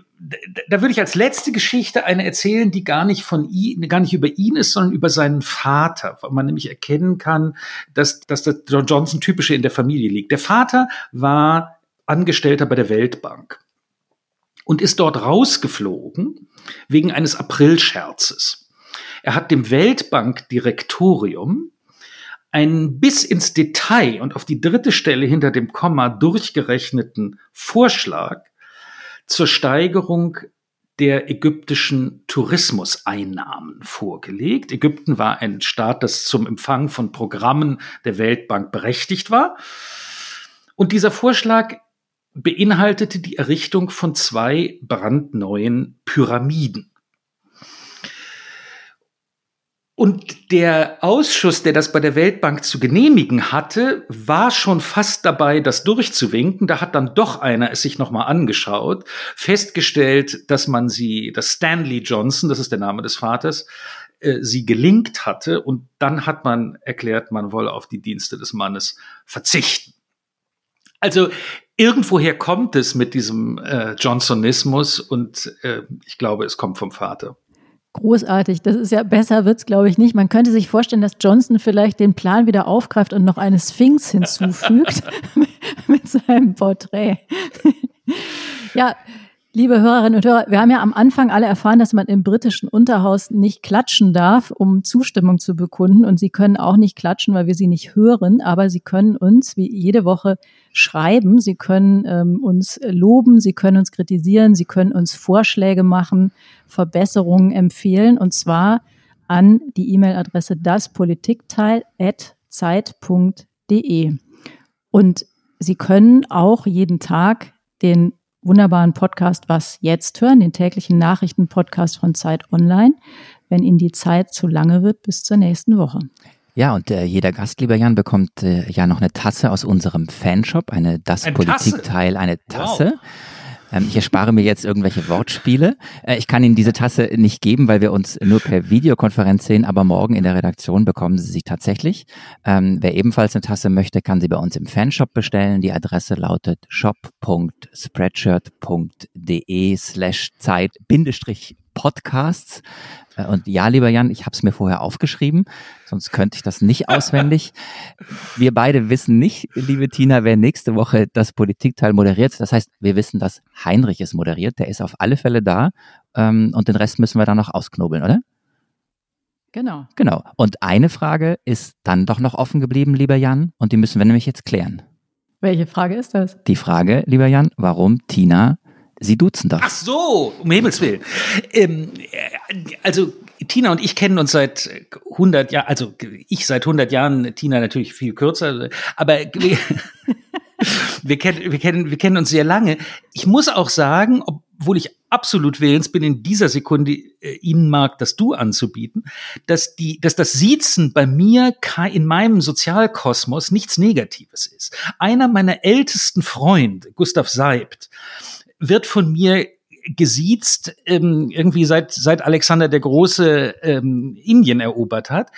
da würde ich als letzte Geschichte eine erzählen, die gar nicht von ihn, gar nicht über ihn ist, sondern über seinen Vater, weil man nämlich erkennen kann, dass, dass das John Johnson typische in der Familie liegt. Der Vater war Angestellter bei der Weltbank und ist dort rausgeflogen wegen eines Aprilscherzes. Er hat dem Weltbankdirektorium einen bis ins Detail und auf die dritte Stelle hinter dem Komma durchgerechneten Vorschlag zur Steigerung der ägyptischen Tourismuseinnahmen vorgelegt. Ägypten war ein Staat, das zum Empfang von Programmen der Weltbank berechtigt war. Und dieser Vorschlag beinhaltete die Errichtung von zwei brandneuen Pyramiden. Und der Ausschuss, der das bei der Weltbank zu genehmigen hatte, war schon fast dabei, das durchzuwinken. Da hat dann doch einer es sich nochmal angeschaut, festgestellt, dass man sie, dass Stanley Johnson, das ist der Name des Vaters, äh, sie gelingt hatte. Und dann hat man erklärt, man wolle auf die Dienste des Mannes verzichten. Also irgendwoher kommt es mit diesem äh, Johnsonismus und äh, ich glaube, es kommt vom Vater. Großartig. Das ist ja besser wird's, glaube ich, nicht. Man könnte sich vorstellen, dass Johnson vielleicht den Plan wieder aufgreift und noch eine Sphinx hinzufügt mit seinem Porträt. ja, Liebe Hörerinnen und Hörer, wir haben ja am Anfang alle erfahren, dass man im britischen Unterhaus nicht klatschen darf, um Zustimmung zu bekunden. Und Sie können auch nicht klatschen, weil wir Sie nicht hören. Aber Sie können uns wie jede Woche schreiben. Sie können ähm, uns loben, Sie können uns kritisieren, Sie können uns Vorschläge machen, Verbesserungen empfehlen. Und zwar an die E-Mail-Adresse daspolitikteil.zeit.de. Und Sie können auch jeden Tag den wunderbaren Podcast Was jetzt hören, den täglichen Nachrichtenpodcast von Zeit Online, wenn Ihnen die Zeit zu lange wird, bis zur nächsten Woche. Ja, und äh, jeder Gast, lieber Jan, bekommt äh, ja noch eine Tasse aus unserem Fanshop, eine Das Politikteil, eine Tasse. Wow. Ähm, ich erspare mir jetzt irgendwelche Wortspiele. Äh, ich kann Ihnen diese Tasse nicht geben, weil wir uns nur per Videokonferenz sehen, aber morgen in der Redaktion bekommen Sie sie tatsächlich. Ähm, wer ebenfalls eine Tasse möchte, kann sie bei uns im Fanshop bestellen. Die Adresse lautet shop.spreadshirt.de slash Zeit Podcasts. Äh, und ja, lieber Jan, ich habe es mir vorher aufgeschrieben, sonst könnte ich das nicht auswendig. Wir beide wissen nicht, liebe Tina, wer nächste Woche das Politikteil moderiert. Das heißt, wir wissen, dass Heinrich es moderiert. Der ist auf alle Fälle da. Ähm, und den Rest müssen wir dann noch ausknobeln, oder? Genau. Genau. Und eine Frage ist dann doch noch offen geblieben, lieber Jan, und die müssen wir nämlich jetzt klären. Welche Frage ist das? Die Frage, lieber Jan, warum Tina Sie duzen das. Ach so, um Himmels Willen. Ähm, äh, also Tina und ich kennen uns seit 100 Jahren, also ich seit 100 Jahren, Tina natürlich viel kürzer, aber wir, kennen, wir, kennen, wir kennen uns sehr lange. Ich muss auch sagen, obwohl ich absolut willens bin, in dieser Sekunde äh, Ihnen mag, das Du anzubieten, dass die, dass das Siezen bei mir in meinem Sozialkosmos nichts Negatives ist. Einer meiner ältesten Freunde, Gustav Seibt, wird von mir gesiezt, ähm, irgendwie seit, seit Alexander der Große ähm, Indien erobert hat.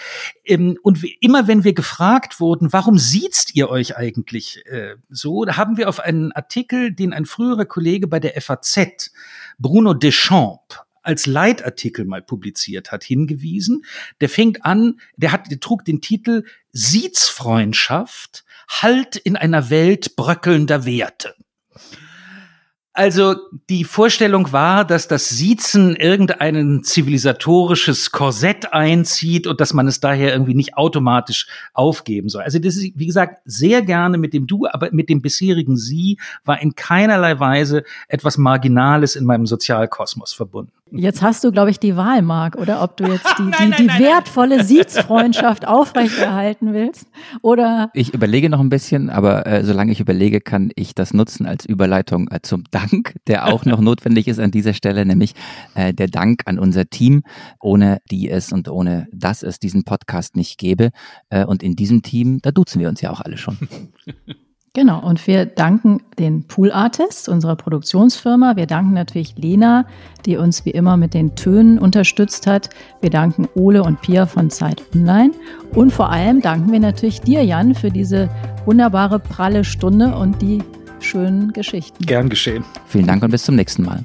Ähm, und wie, immer wenn wir gefragt wurden, warum siezt ihr euch eigentlich äh, so, da haben wir auf einen Artikel, den ein früherer Kollege bei der FAZ, Bruno Deschamps, als Leitartikel mal publiziert hat, hingewiesen. Der fängt an, der hat, der trug den Titel Siezfreundschaft, Halt in einer Welt bröckelnder Werte. Also die Vorstellung war, dass das Siezen irgendein zivilisatorisches Korsett einzieht und dass man es daher irgendwie nicht automatisch aufgeben soll. Also das ist, wie gesagt, sehr gerne mit dem Du, aber mit dem bisherigen Sie war in keinerlei Weise etwas Marginales in meinem Sozialkosmos verbunden. Jetzt hast du, glaube ich, die Wahl, Marc, oder ob du jetzt die, die, nein, nein, die nein, wertvolle Siezfreundschaft aufrechterhalten willst oder. Ich überlege noch ein bisschen, aber äh, solange ich überlege, kann ich das nutzen als Überleitung äh, zum Dank, der auch noch notwendig ist an dieser Stelle, nämlich äh, der Dank an unser Team, ohne die es und ohne das es diesen Podcast nicht gäbe. Äh, und in diesem Team, da duzen wir uns ja auch alle schon. Genau, und wir danken den Pool Artists, unserer Produktionsfirma. Wir danken natürlich Lena, die uns wie immer mit den Tönen unterstützt hat. Wir danken Ole und Pia von Zeit Online. Und vor allem danken wir natürlich dir, Jan, für diese wunderbare, pralle Stunde und die schönen Geschichten. Gern geschehen. Vielen Dank und bis zum nächsten Mal.